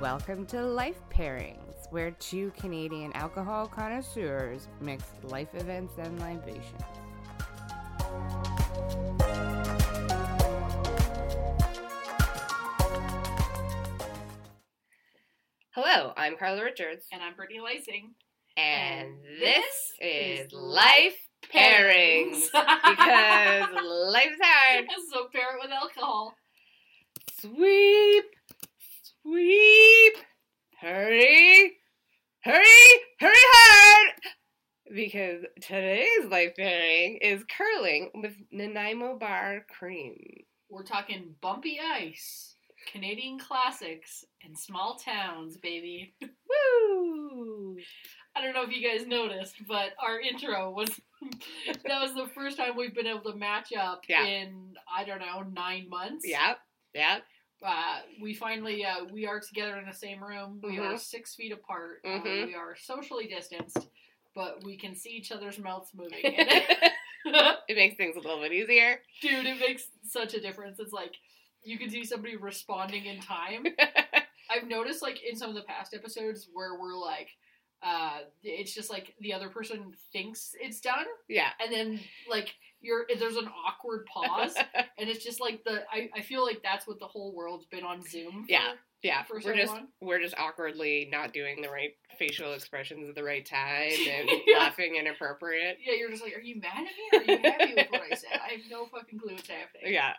Welcome to Life Pairings, where two Canadian alcohol connoisseurs mix life events and libations. Hello, I'm Carla Richards, And I'm Brittany Lacing. and, And this this is is Life Pairings because life's hard. so pair it with alcohol. Sweep, sweep, hurry, hurry, hurry hard. Because today's life pairing is curling with Nanaimo Bar Cream. We're talking bumpy ice, Canadian classics, and small towns, baby. Woo! I don't know if you guys noticed, but our intro was that was the first time we've been able to match up Yeah. in I don't know nine months. Yep, yep. Uh, we finally uh, we are together in the same room. We are Mhm. six feet apart. Uh, Mhm. we are socially distanced, but we can see each other's mouths moving. it makes things a little bit easier. Dude, it makes such a difference. It's like you can see somebody responding in time. I've noticed like in some of the past episodes where we're like, uh, it's just like the other person thinks it's done, yeah. and then like you're there's an awkward pause, and it's just like the I, I feel like that's what the whole world's been on Zoom. For. Yeah. Yeah, For we're so just long? we're just awkwardly not doing the right facial expressions at the right time and Yeah. laughing inappropriate. Yeah, you're just like, are you mad at me? Or are you happy with what I said? I have no fucking clue what's happening. Yeah,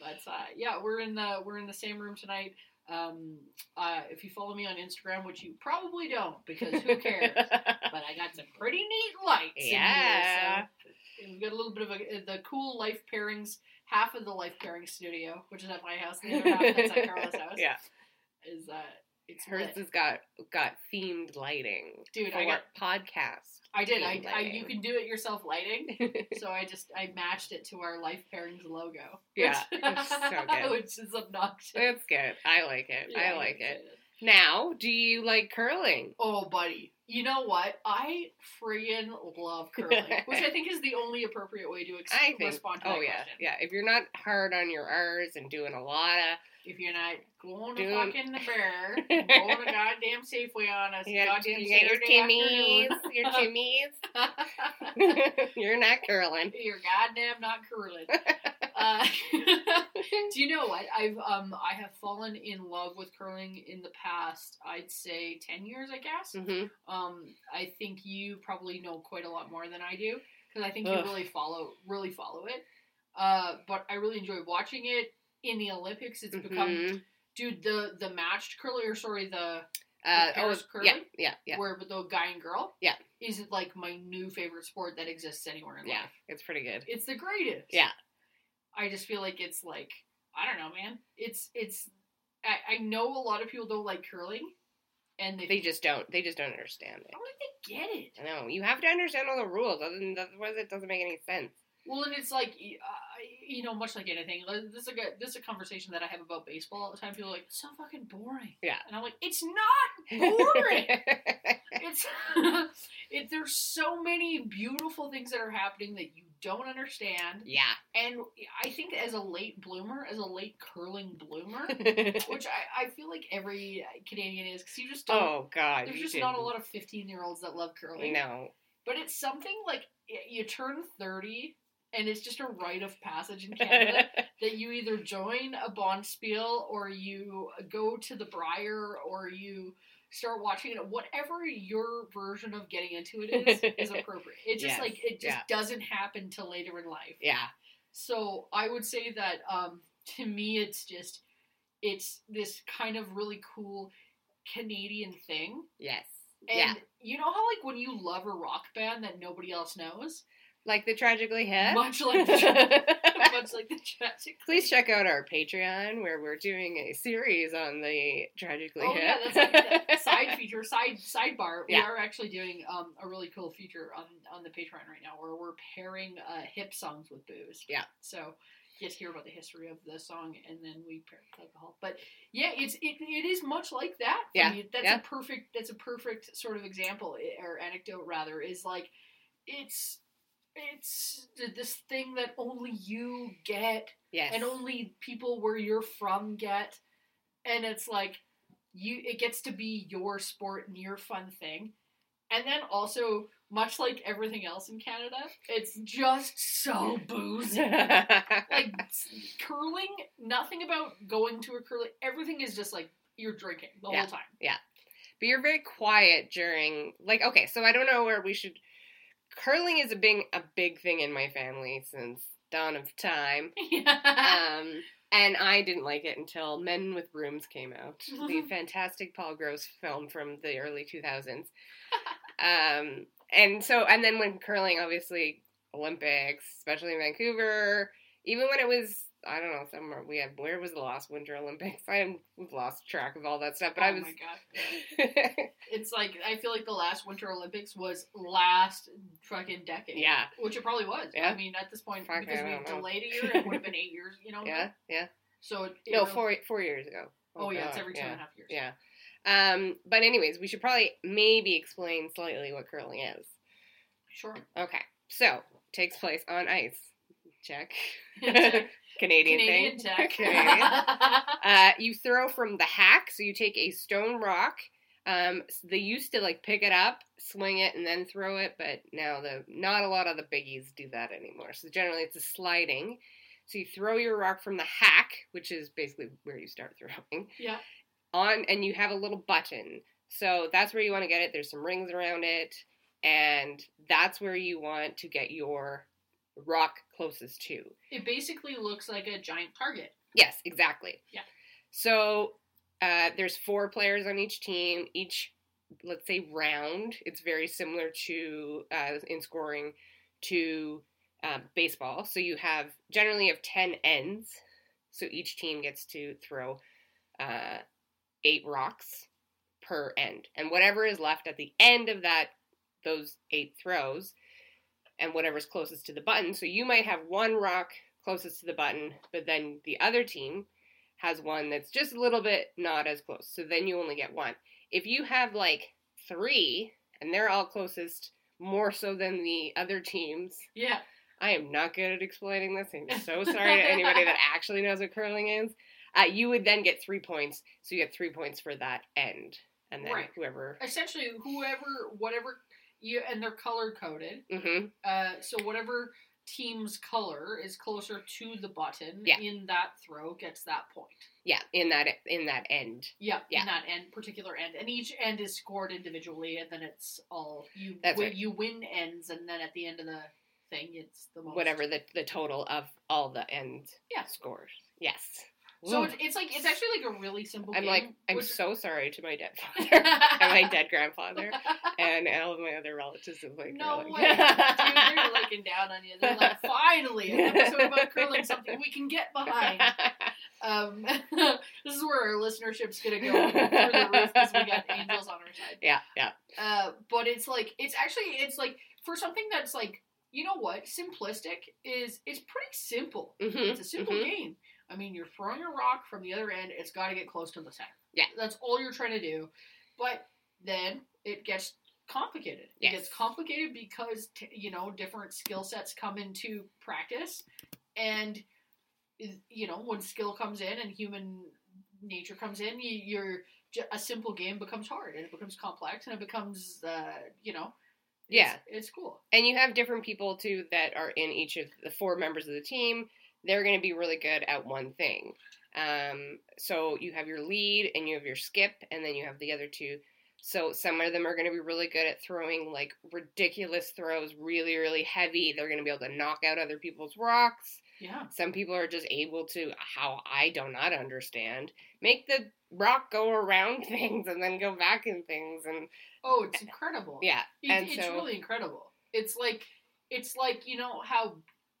But uh, yeah, we're in the we're in the same room tonight. Um, uh, if you follow me on Instagram, which you probably don't, because who cares? but I got some pretty neat lights. Yeah. Here, so we got a little bit of a, the cool life pairings. Half of the life pairing studio, which is at my house, and the other half that's at Carla's house. yeah, is uh, it's hers lit. has got got themed lighting dude. for I got, podcast. I did. I, I, you can do it yourself lighting. so I just I matched it to our life pairings logo. Yeah, which, it's so good. which is obnoxious. It's good. I like it. Yeah, I like get it. Now, do you like curling? Oh, buddy. You know what? I friggin' love curling, which I think is the only appropriate way to ex- I think. respond to Oh that yeah, question. yeah. If you're not hard on your R's and doing a lot of If you're not going to fucking the bear, going to goddamn Safeway on us. you got, goddamn you got your timmies, your afternoon, you're not curling. you're goddamn not curling. Uh, do you know what? I've um I have fallen in love with curling in the past. I'd say ten years, I guess. hmm Um, I think you probably know quite a lot more than I do because I think Ugh. you really follow really follow it. Uh, but I really enjoy watching it in the Olympics. It's become, Mhm. dude, the the matched curling or sorry the Uh, oh, pairs yeah, curling? yeah, yeah, where with the guy and girl Yeah. is like my new favorite sport that exists anywhere in yeah. life. Yeah, it's pretty good. It's the greatest. Yeah. I just feel like it's like I don't know, man. It's it's I, I know a lot of people don't like curling, and they, They just don't. They just don't understand I it. don't they get it. I know. You have to understand all the rules. Other than otherwise, it doesn't make any sense. Well, and it's like uh, you know, much like anything. This is a good- this is a conversation that I have about baseball all the time. People are like, it's so fucking boring. Yeah. and I'm like, it's not boring. it's it. There's so many beautiful things that are happening that you don't understand, yeah. and I think as a late bloomer, as a late curling bloomer, which I, I feel like every Canadian is, because you just don't. oh God. there's just did- not a lot of 15 year olds that love curling. No. But it's something like you turn 30 and it's just a rite of passage in Canada that you either join a bonspiel or you go to the Brier or you start watching it. Whatever your version of getting into it is, is appropriate. It just Yes, like it just yeah. doesn't happen till later in life. yeah. So I would say that um, to me, it's just it's this kind of really cool Canadian thing. Yes. And yeah. you know how like when you love a rock band that nobody else knows, Like the tragically hip. much like the tra- much like the tragic. Please check out our Patreon where we're doing a series on the tragically Oh hip. yeah, that's like side feature, side sidebar. We Yeah. are actually doing um, a really cool feature on on the Patreon right now where we're pairing uh, hip songs with booze. Yeah. So to hear about the history of the song, and then we pair it with alcohol. But yeah, it's it, it is much like that. Yeah. That's yeah. a perfect. That's a perfect sort of example eh, or anecdote rather. Is like it's it's this thing that only you get yes. and only people where you're from get and it's like you it gets to be your sport and your fun thing. And then also, much like everything else in Canada, it's just so boozy. like curling, nothing about going to a curling. Everything is just like you're drinking the Yeah. whole time. Yeah. But you're very quiet during like okay so i don't know where we should curling is a big a big thing in my family since dawn of time. Um and i didn't like it until men with brooms came out the fantastic paul gross film from the early 2000s um and so and then when curling obviously olympics especially in vancouver even when it was I don't know somewhere we had where was the last Winter Olympics? I am we've lost track of all that stuff, but oh I was my god. It's like I feel like the last Winter Olympics was last fucking decade. Yeah. Which it probably was. Yeah. I mean, at this point, Fuck, because we know. delayed a year, it would have been eight years. You know. yeah, yeah. So it, No, really- four four years ago. Oh, yeah, it's every two yeah, and a half years. Yeah. Um, but anyways, we should probably maybe explain slightly what curling is. Sure. Okay, so takes place on ice. Check. Canadian, Canadian, thing. tech. Canadian. Uh, you throw from the hack, so you take a stone rock. Um, s- they used to like pick it up, swing it, and then throw it, but now the not a lot of the biggies do that anymore. So generally, it's a sliding. So you throw your rock from the hack, which is basically where you start throwing, yeah. on, and you have a little button. So that's where you want to get it. There's some rings around it, and that's where you want to get your rock closest to. It basically looks like a giant target. Yes, exactly. Yeah. So uh, there's four players on each team. Each, let's say, round. It's very similar to uh, in scoring to uh, baseball. So you have generally you have ten ends. So each team gets to throw uh, eight rocks per end, and whatever is left at the end of that those eight throws, and whatever's closest to the button. So you might have one rock closest to the button, but then the other team has one that's just a little bit not as close. So then you only get one. If you have like three and they're all closest more so than the other teams, Yeah. I am not good at explaining this. I'm so sorry to anybody that actually knows what curling is. Uh, you would then get three points. So you get three points for that end. And then Right. whoever. Essentially, whoever, whatever you, and they're color coded. hmm Uh, so whatever team's color is closer to the button Yeah. in that throw gets that point. Yeah, in that in that end. Yeah, Yeah. in that end, particular end, and each end is scored individually, and then it's all you. That's win, right. You win ends, and then at the end of the thing, it's the most. Whatever the, the total of all the end Yeah. scores. Yes. So it's, it's like it's actually like a really simple. I'm game, like, I'm which- so sorry to my dead father and my dead grandfather and all of my other relatives who play No curling. way, dude! They're looking down on you. They're like, finally, an episode about curling, something we can get behind. Um, this is where our listenership's gonna go through the roof because we got angels on our side. yeah, yeah. Uh, but it's like it's actually it's like for something that's like you know what simplistic is it's pretty simple. hmm It's a simple game. I mean, you're throwing a rock from the other end. It's got to get close to the center. Yeah. that's all you're trying to do. But then it gets complicated. Yes. It gets complicated because t- you know different skill sets come into practice, and you know when skill comes in and human nature comes in, you, you're a simple game becomes hard and it becomes complex and it becomes uh, you know it's, Yeah. it's cool. And you have different people too that are in each of the four members of the team. They're going to be really good at one thing. Um, so you have your lead and you have your skip, and then you have the other two. So some of them are going to be really good at throwing like ridiculous throws, really, really heavy. They're going to be able to knock out other people's rocks. Yeah. Some people are just able to, how I do not understand, make the rock go around things and then go back in things. And Oh, it's incredible. yeah, It- and it's so really incredible. It's like it's like you know how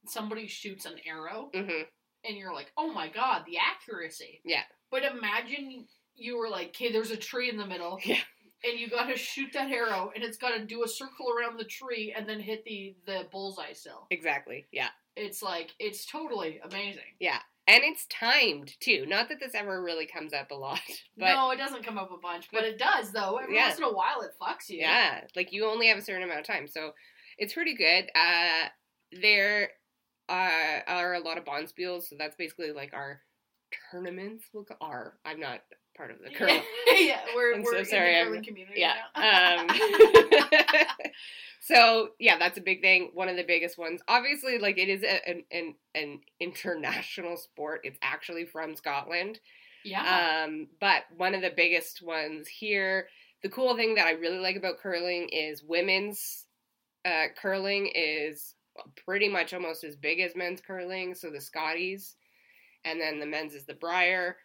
somebody shoots an arrow hmm and you're like, oh my god, the accuracy. Yeah. But imagine you were like, okay, there's a tree in the middle. Yeah. And you got to shoot that arrow, and it's got to do a circle around the tree, and then hit the the bullseye still. exactly. Yeah. It's like it's totally amazing. Yeah. And it's timed too. Not that this ever really comes up a lot, but no, it doesn't come up a bunch, but it does though. Every Yeah. once in a while, it fucks you. yeah, like you only have a certain amount of time, so it's pretty good. Uh, there uh, are a lot of bonspiels, so that's basically like our tournaments go, are. I'm not part of the curling. yeah, we're, I'm we're so in sorry, the I'm- curling community Yeah. now. Um, so yeah, that's a big thing. One of the biggest ones. Obviously, like it is a, an, an an international sport. It's actually from Scotland. yeah. Um, but one of the biggest ones here. The cool thing that I really like about curling is women's uh, curling is pretty much almost as big as men's curling. So the Scotties, and then the men's is the Brier.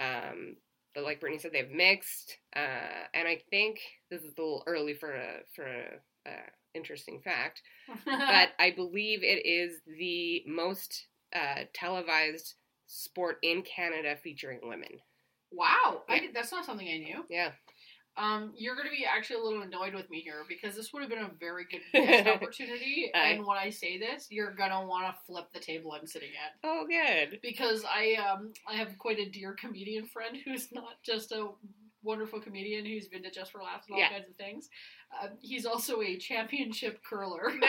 Um, but like Brittany said, they have mixed, uh, and I think this is a little early for a for a, uh, interesting fact, but I believe it is the most uh, televised sport in Canada featuring women. wow, Yeah. did, that's not something I knew. Yeah, Um, you're going to be actually a little annoyed with me here because this would have been a very good guest opportunity. Aye. and when I say this, you're gonna want to flip the table I'm sitting at Oh, good. because I um I have quite a dear comedian friend who's not just a wonderful comedian who's been to Just for Laughs and all Yeah. kinds of things. Uh, he's also a championship curler.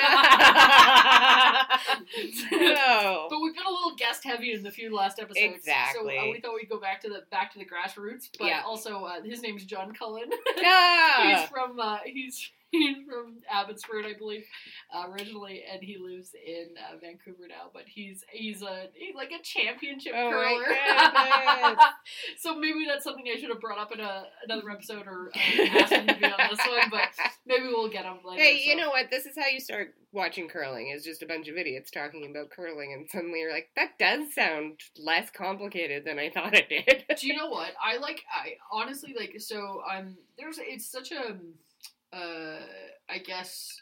no. But we've been a little guest heavy in the few last episodes, Exactly. So uh, we thought we'd go back to the back to the grassroots. But Yeah. also, uh, his name's John Cullen. Yeah. he's from uh, he's he's from Abbotsford, I believe, uh, originally, and he lives in uh, Vancouver now. But he's he's a he's like a championship Oh curler. so maybe that's something I should have brought up in a, another episode or uh, asked him to be on this one. But maybe we'll get him later. Hey, you know what? This is how you start watching curling. Is just a bunch of idiots talking about curling, and suddenly you're like, that does sound less complicated than I thought it did. Do you know what I like? I honestly like. So I'm there's it's such a uh I guess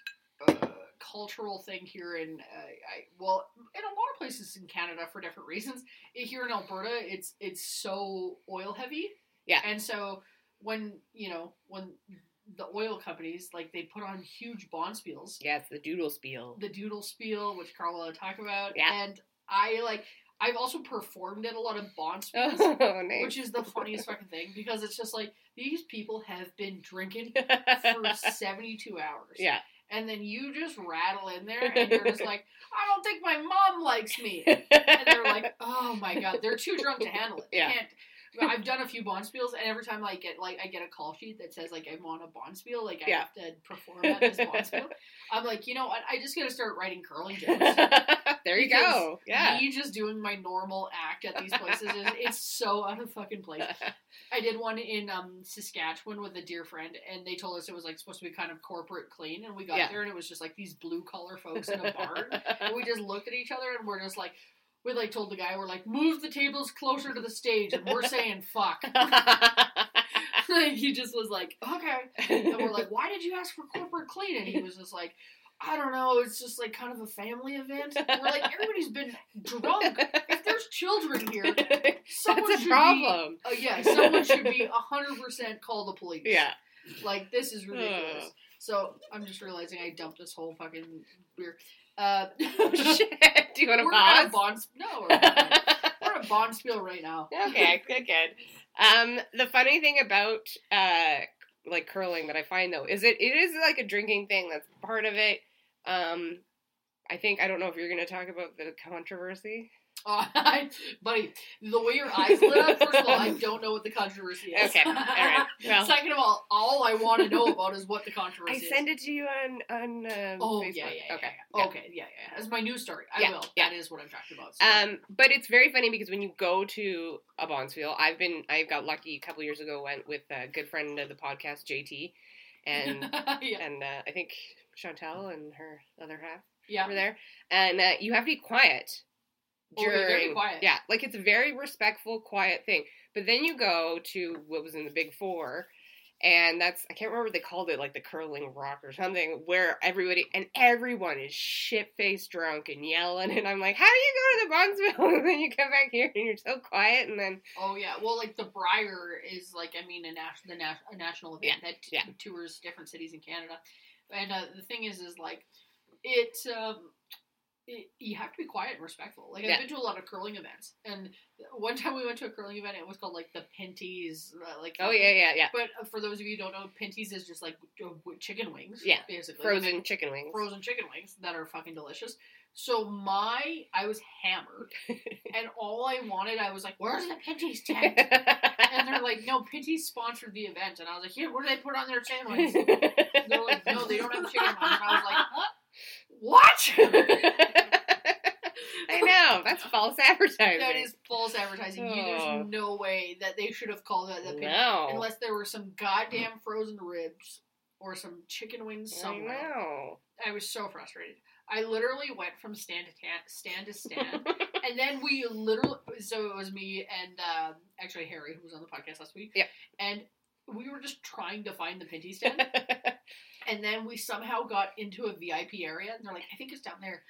uh, cultural thing here in uh, I well in a lot of places in Canada for different reasons. Here in Alberta, it's it's so oil heavy. Yeah. and so when you know when the oil companies like they put on huge bonspiels yeah, it's the doodle spiel. the doodle spiel, which Carla will talk about. Yeah. And I like I've also performed at a lot of bond spiels. Oh, nice. Which is the funniest fucking thing because it's just like these people have been drinking for 72 hours. yeah. And then you just rattle in there and you're just like, I don't think my mom likes me. And they're like, oh my god, they're too drunk to handle it. They Yeah. can't. I've done a few bonspiels, and every time I get like I get a call sheet that says like I'm on a bonspiel, like I Yeah. have to perform at this bonspiel. I'm like, you know what? I just gotta start writing curling jokes. There you go. Yeah. Me just doing my normal act at these places is it's so out of fucking place. I did one in um, Saskatchewan with a dear friend, and they told us it was like supposed to be kind of corporate clean, and we got Yeah. there and it was just like these blue collar folks in a barn, and we just looked at each other and we're just like. We like told the guy we're like move the tables closer to the stage and we're saying fuck. Like, he just was like okay, and we're like why did you ask for corporate clean? And he was just like I don't know, it's just like kind of a family event. We're like everybody's been drunk. If there's children here, someone That's a should problem. be. Uh, yeah, someone should be hundred percent call the police. Yeah. like this is ridiculous. Ugh. So I'm just realizing I dumped this whole fucking beer. Uh, Shit. Do you want to we're at a pause? bond. No, we're, we're at a bonspiel right now. okay, good, good. Um, the funny thing about uh, like curling that I find though is it it is like a drinking thing. That's part of it. Um, I think I don't know if you're going to talk about the controversy. Uh, I, buddy, the way your eyes lit up. First of all, I don't know what the controversy is. Okay, all right. Well, Second of all, all I want to know about is what the controversy I is. send it to you on on. Um, Oh Facebook. yeah, yeah. Okay. yeah. Okay, yeah, yeah. As my news story, I Yeah, will. yeah. That is what I'm talking about. So. Um, but it's very funny because when you go to a Bondsfield, I've been I got lucky a couple years ago. Went with a good friend of the podcast, JT, and yeah, and uh, I think Chantel and her other half yeah. were there, and uh, you have to be quiet Oh, very during. quiet. Yeah, like it's a very respectful, quiet thing. But then you go to what was in the Big Four. And that's I can't remember what they called it, like the curling rock or something, where everybody and everyone is shit faced drunk and yelling, and I'm like, how do you go to the Bondsville and then you come back here and you're so quiet, and then Oh yeah. Well, like the Brier is like I mean a national the nat- a national event that t- yeah. tours different cities in Canada, and uh, the thing is is like it. Um, it, you have to be quiet and respectful. Like Yeah. I've been to a lot of curling events, and one time we went to a curling event. It was called like the Pinty's, uh, like oh yeah yeah yeah But uh, for those of you who don't know, Pinty's is just like uh, chicken wings. Yeah. basically frozen chicken wings. frozen chicken wings that are fucking delicious. So my, I was hammered, and all I wanted, I was like, "Where's the Pinty's tent?" And they're like, "No, Pinty's sponsored the event." And I was like, "Yeah, what do they put on their sandwich?" They're like, "No, they don't have chicken on." And I was like, "What?" I know that's false advertising. that is false advertising. You, Oh. there's no way that they should have called that the Pinty, no. unless there were some goddamn frozen ribs or some chicken wings I know. I was so frustrated. I literally went from stand to ta- stand to stand, and then we literally. So it was me and um, actually Harry, who was on the podcast last week. Yeah. And we were just trying to find the Pinty stand, and then we somehow got into a VIP area, and they're like, "I think it's down there."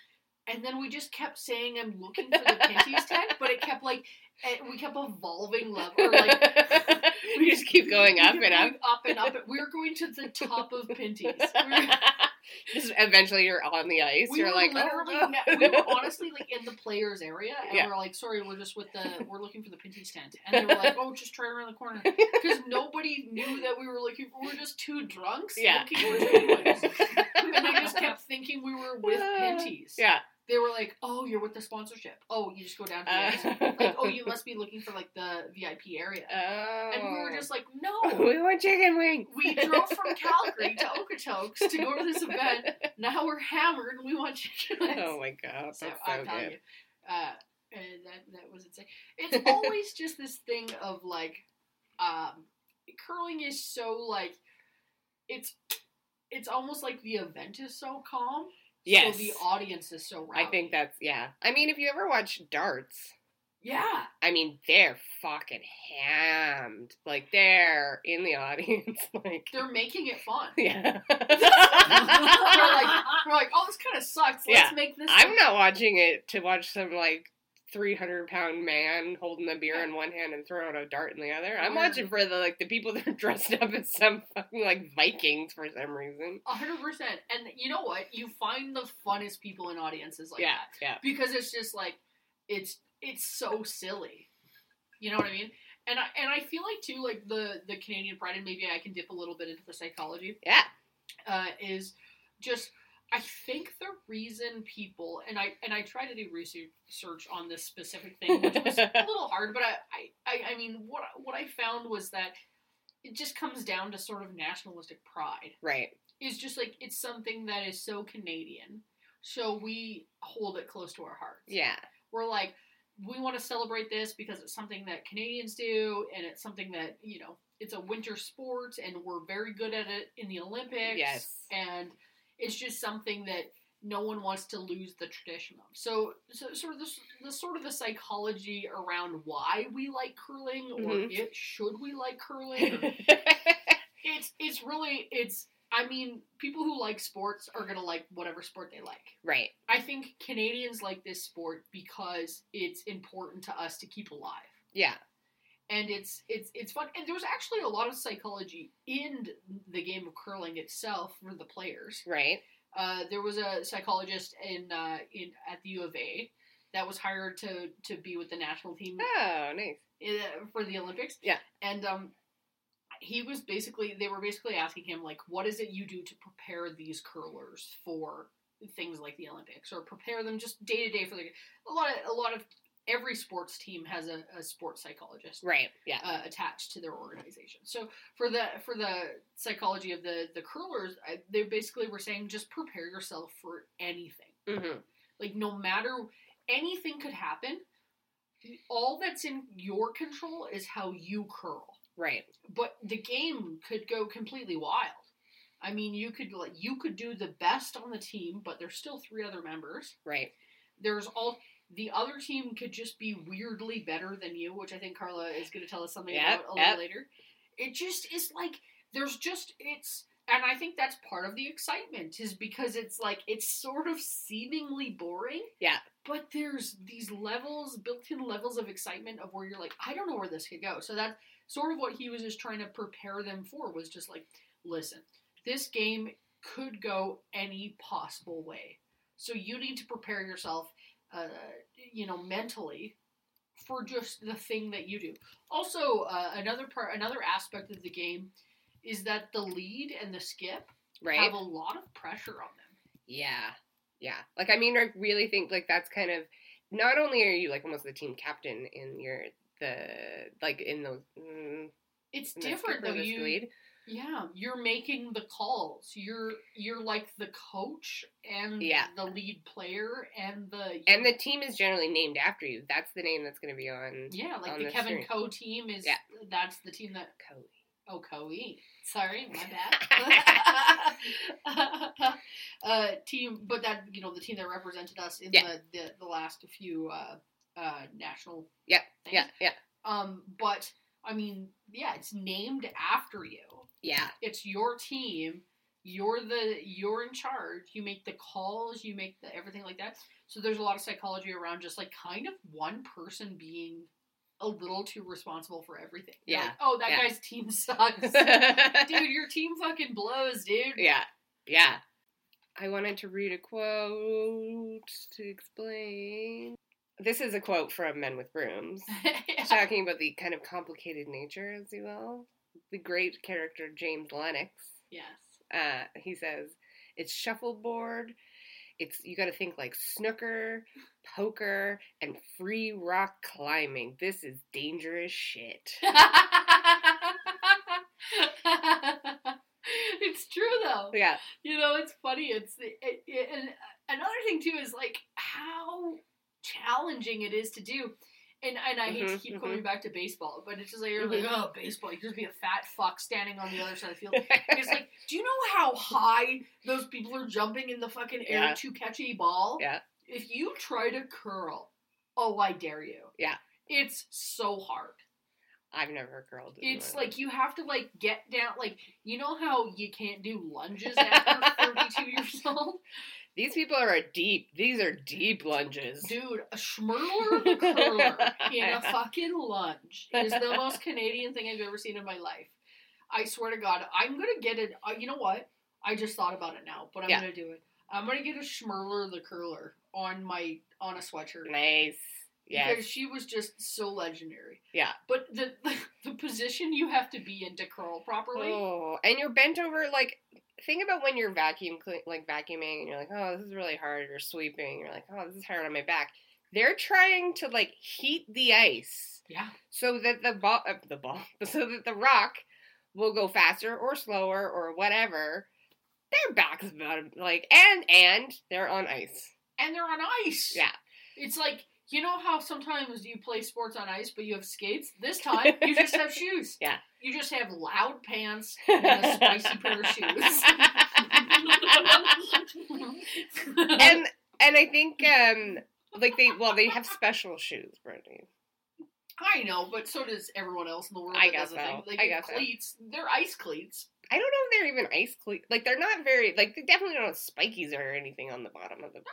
And then we just kept saying, "I'm looking for the Pinty's tent," but it kept like, eh, we kept evolving level, like we just keep going up and up. up and up. We were going to the top of Pinty's. We were- Just eventually you're on the ice. We you're like, literally, oh, ne- we were honestly like in the players area, and Yeah. we're like, sorry, we're just with the, we're looking for the Pinty's tent, and they were like, oh, just turn around the corner, because nobody knew that we were looking. for We were just two drunks yeah. looking for and they just kept thinking we were with Pinty's. Yeah. They were like, oh, you're with the sponsorship. Oh, you just go down to the Uh. Like, oh, you must be looking for like the VIP area, Oh. and we were just like, no. we want chicken wings. We drove from Calgary to Okotoks to go to this event. Now we're hammered and we want chicken wings. Oh my god, that's so so, I'm telling good. you, uh, and that that was insane. It's always just this thing of like, um, curling is so like, it's it's almost like the event is so calm. Yes. So the audience is so rowdy. I think that's yeah. I mean, if you ever watch darts, yeah. I mean, they're fucking hammed. Like they're in the audience, like They're making it fun. yeah. we're like, we're like, oh, this kind of sucks. Let's Yeah. make this. I'm not watching it to watch some like 300 pound man holding a beer in one hand and throwing a dart in the other. I'm We're- watching for the like the people that are dressed up as some fucking like Vikings for some reason. A hundred percent. And you know what? You find the funnest people in audiences like yeah, that yeah. because it's just like it's it's so silly. You know what I mean? And I and I feel like too like the the Canadian pride and maybe I can dip a little bit into the psychology Yeah. uh, is just I think the reason people and I and I try to do research on this specific thing, which was a little hard, but I, I, I, mean what what I found was that it just comes down to sort of nationalistic pride Right. is just like it's something that is so Canadian, so we hold it close to our hearts. Yeah. We're like, we want to celebrate this because it's something that Canadians do, and it's something that you know, it's a winter sport, and we're very good at it in the Olympics. Yes. and it's just something that no one wants to lose the tradition of. So, so sort of the, the sort of the psychology around why we like curling, or Mhm. it should we like curling, or it's it's really it's I mean, people who like sports are gonna like whatever sport they like. right. I think Canadians like this sport because it's important to us to keep alive. Yeah. And it's it's it's fun and there's actually a lot of psychology in the game of curling itself for the players. Right. Uh, there was a psychologist in uh, in at the U of A that was hired to to be with the national team Oh, nice. uh, for the Olympics. Yeah. And um, he was basically they were basically asking him like, what is it you do to prepare these curlers for things like the Olympics or prepare them just day to day for the a lot of a lot of every sports team has a, a sports psychologist Right. Yeah. uh, attached to their organization. So for the for the psychology of the the curlers, I, they basically were saying just prepare yourself for anything. hmm Like no matter anything could happen. All that's in your control is how you curl. Right. But the game could go completely wild. I mean, you could like you could do the best on the team, but there's still three other members. Right. There's all the other team could just be weirdly better than you, which I think Carla is going to tell us something Yep, about a yep. little later. It just is like there's just it's and I think that's part of the excitement is because it's like it's sort of seemingly boring. Yeah. But there's these levels, built-in levels of excitement of where you're like, I don't know where this could go. So that's sort of what he was just trying to prepare them for was just like, listen, this game could go any possible way. So you need to prepare yourself, uh, you know, mentally for just the thing that you do. Also, uh, another part, another aspect of the game is that the lead and the skip Right. have a lot of pressure on them. yeah. Yeah. Like I mean, I really think like that's kind of not only are you like almost the team captain in your the like in those. Mm, It's in different though. You lead. Yeah, you're making the calls. You're you're like the coach and Yeah. the lead player and the and the team is generally named after you. That's the name that's going to be on yeah, like on the the Kevin screen. Co team is Yeah. that's the team that Cody. oh Koe. Sorry, my bad. uh, team, but that you know the team that represented us in Yeah. the, the the last few uh, uh, national Yeah, things. yeah, yeah, Um, but I mean, yeah, it's named after you. Yeah. It's your team. You're the you're in charge. You make the calls. You make the everything like that. So there's a lot of psychology around just like kind of one person being a little too responsible for everything. You're Yeah. like, oh, that Yeah. guy's team sucks. dude, your team fucking blows, dude. Yeah, yeah. I wanted to read a quote to explain. This is a quote from Men with Brooms, talking about the kind of complicated nature, as you will. The great character James Lennox. yes. Uh, he says, "It's shuffleboard. It's you got to think like snooker, poker, and free rock climbing. This is dangerous shit." it's true though. Yeah, You know, it's funny. It's it, it, and another thing too is like how challenging it is to do. And and I hate to Mhm, keep mhm. going back to baseball, but it's just like you're Mhm. like, oh, baseball. You just be a fat fuck standing on the other side of the field. It's like, do you know how high those people are jumping in the fucking air Yeah. to catch a ball? Yeah. If you try to curl, oh, I dare you. Yeah. It's so hard. I've never curled. It's like you have to like get down. Like you know how you can't do lunges after 32 years old, These people are a deep. These are deep lunges. dude. A Schmirler the curler in a fucking lunge is the most Canadian thing I've ever seen in my life. I swear to God, I'm gonna get it. Uh, you know what? I just thought about it now, but I'm Yeah. gonna do it. I'm gonna get a Schmirler the curler on my on a sweatshirt. Nice. Yeah. Because she was just so legendary. Yeah. But the the position you have to be in to curl properly. Oh, and you're bent over. Like, think about when you're vacuum, like vacuuming, and you're like, "Oh, this is really hard." You're sweeping. You're like, "Oh, this is hard on my back." They're trying to like heat the ice Yeah. so that the ball, uh, the ball, so that the rock will go faster or slower or whatever. Their back's about like, and and they're on ice. and they're on ice. Yeah. It's like you know how sometimes you play sports on ice, but you have skates. This time you just have shoes. Yeah. You just have loud pants and a spicy pair of shoes. and and I think um like they well they have special shoes, Brittany. I know, but so does everyone else in the world. I guess does a thing. so. They I guess so. cleats. They're ice cleats. I don't know if they're even ice cleat. Like they're not very like they definitely don't have spikies or anything on the bottom of them.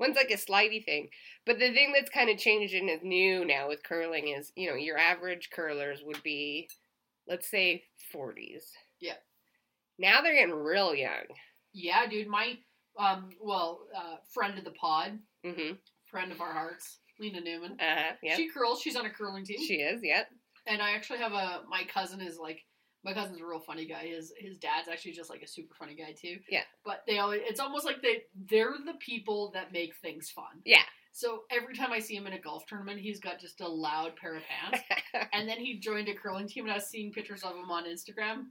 One's like a slidey thing. But the thing that's kind of changed and is new now with curling is you know your average curlers would be, let's say, forties. Yeah. Now they're getting real young. Yeah, dude. My um, well, uh, friend of the pod, Mm-hmm. friend of our hearts, Lena Newman. Uh huh. Yeah. She curls. She's on a curling team. She is. Yep. and I actually have a my cousin is like my cousin's a real funny guy. His his dad's actually just like a super funny guy too. Yeah. But they always it's almost like they they're the people that make things fun. Yeah. So every time I see him in a golf tournament, he's got just a loud pair of pants. and then he joined a curling team, and I was seeing pictures of him on Instagram.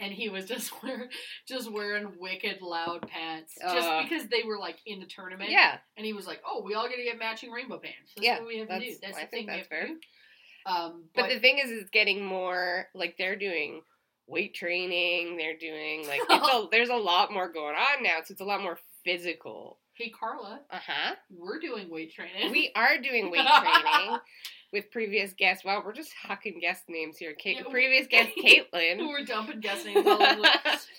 And he was just wearing, just wearing wicked loud pants, just Uh. because they were like in the tournament. yeah. And he was like, "Oh, we all got to get matching rainbow pants. That's Yeah, what we have to do. that's- That's I the thing think we that's have to do." Um, But, but, the thing is, it's getting more like they're doing weight training. They're doing like it's a, there's a lot more going on now, so it's a lot more physical. hey, Carla, Uh huh. we're doing weight training. We are doing weight training with previous guests. Wow, we're just hucking guest names here. Kate, Yeah, previous guest Caitlin. we're dumping guest names all over,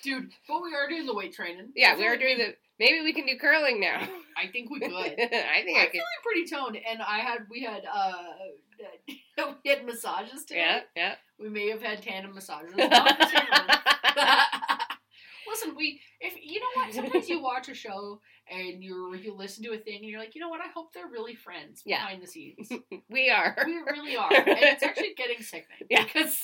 dude. But we are doing the weight training. yeah, we are doing the. Maybe we can do curling now. I think we could. I think I I'm could. feeling pretty toned, and I had we had uh we had massages today. Yeah, yeah. We may have had tandem massages. Listen, we if you know what, sometimes you watch a show and you you listen to a thing and you're like, you know what, I hope they're really friends Yeah. behind the scenes. we are. we really are, and it's actually getting sickening Yeah. because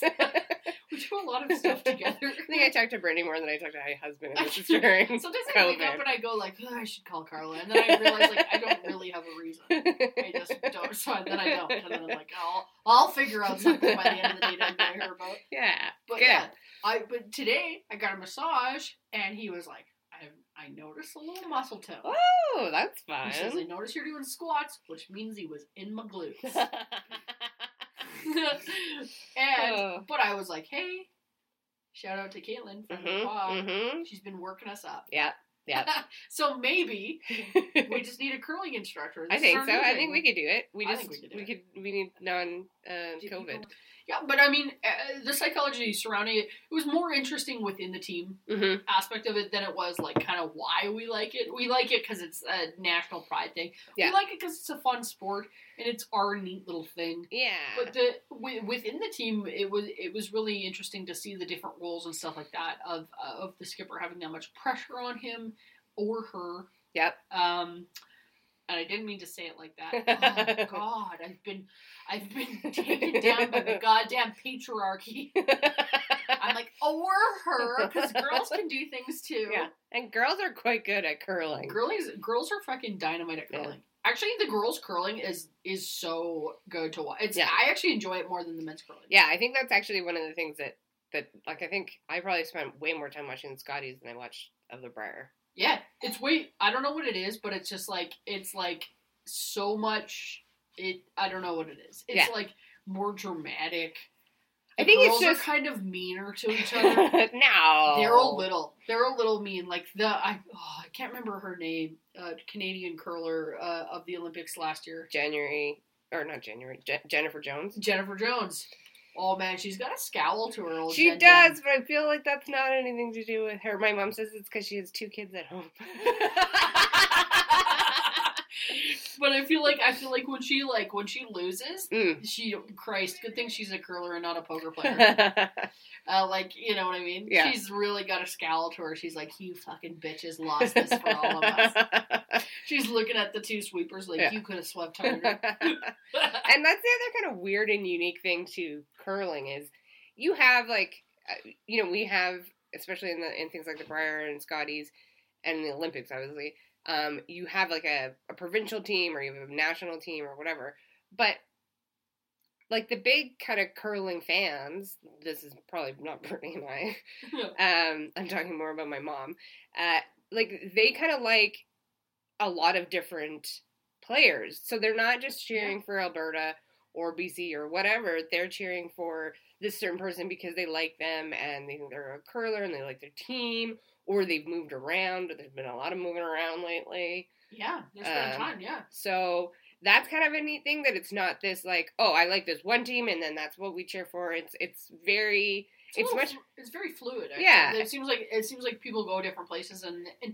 We do a lot of stuff together. I think I talked to Brittany more than I talked to my husband and my sister Sometimes I wake up and I go like, "Ugh, I should call Carla, and then I realize like I don't really have a reason. I just don't. So then I don't, and then I'm like, I'll I'll figure out something by the end of the day to annoy her about. yeah. But Good. yeah, I but today I got a massage, and he was like, I I noticed a little muscle tone. Oh, that's fine. He says, I noticed you're doing squats, which means he was in my glutes. and Oh. but I was like, hey, shout out to Caitlin from the Mhm, pod. mhm. She's been working us up. Yeah, yeah. so maybe we just need a curling instructor. I think so. I think we could do it. We I just we we could we need non uh, COVID. people- Yeah, but I mean, uh, the psychology surrounding it, it was more interesting within the team hmm aspect of it than it was like kind of why we like it. We like it because it's a national pride thing. Yeah. We like it because it's a fun sport and it's our neat little thing. Yeah. But the wi- within the team, it was it was really interesting to see the different roles and stuff like that of uh, of the skipper having that much pressure on him or her. Yep. Um, and I didn't mean to say it like that. Oh God, I've been I've been taken down by the goddamn patriarchy. I'm like, oh, or her, because girls can do things too. yeah. And girls are quite good at curling. Girlies, girls are fucking dynamite at Yeah. curling. Actually, the girls curling is is so good to watch. It's Yeah. I actually enjoy it more than the men's curling. Yeah, I think that's actually one of the things that that like I think I probably spent way more time watching the Scotties than I watched of the Brier. Yeah, it's way. I don't know what it is, but it's just like it's like so much. It. I don't know what it is. It's Yeah. like more dramatic. I The think it's just- kind of meaner to each other. no. They're a little. They're a little mean. Like the I. Oh, I can't remember her name. Uh, Canadian curler uh, of the Olympics last year. January or not January. Je- Jennifer Jones. Jennifer Jones. Oh man, she's got a scowl to her. Old She does, but I feel like that's not anything to do with her. My mom says it's because she has two kids at home. but I feel like I feel like when she like when she loses, Mm. she Christ, good thing she's a curler and not a poker player. Uh, like, you know what I mean? Yeah. She's really got a scowl to her. She's like, you fucking bitches lost this for all of us. She's looking at the two sweepers like, Yeah. you could have swept harder. and that's the other kind of weird and unique thing to curling is you have like uh, you know we have especially in the in things like the Brier and Scotties and the Olympics obviously um, you have like a, a provincial team or you have a national team or whatever but like the big kind of curling fans this is probably not Brittany and I um, I'm talking more about my mom. Uh, like they kind of like a lot of different players, so they're not just cheering for Alberta or BC or whatever. They're cheering for this certain person because they like them and they think they're a curler and they like their team, or they've moved around. There's been a lot of moving around lately, yeah, there's been Um, time, yeah. so. That's kind of a neat thing that it's not this like oh I like this one team and then that's what we cheer for. It's it's very It's, it's much- it's very fluid. Actually. Yeah. it seems like it seems like people go different places, and and and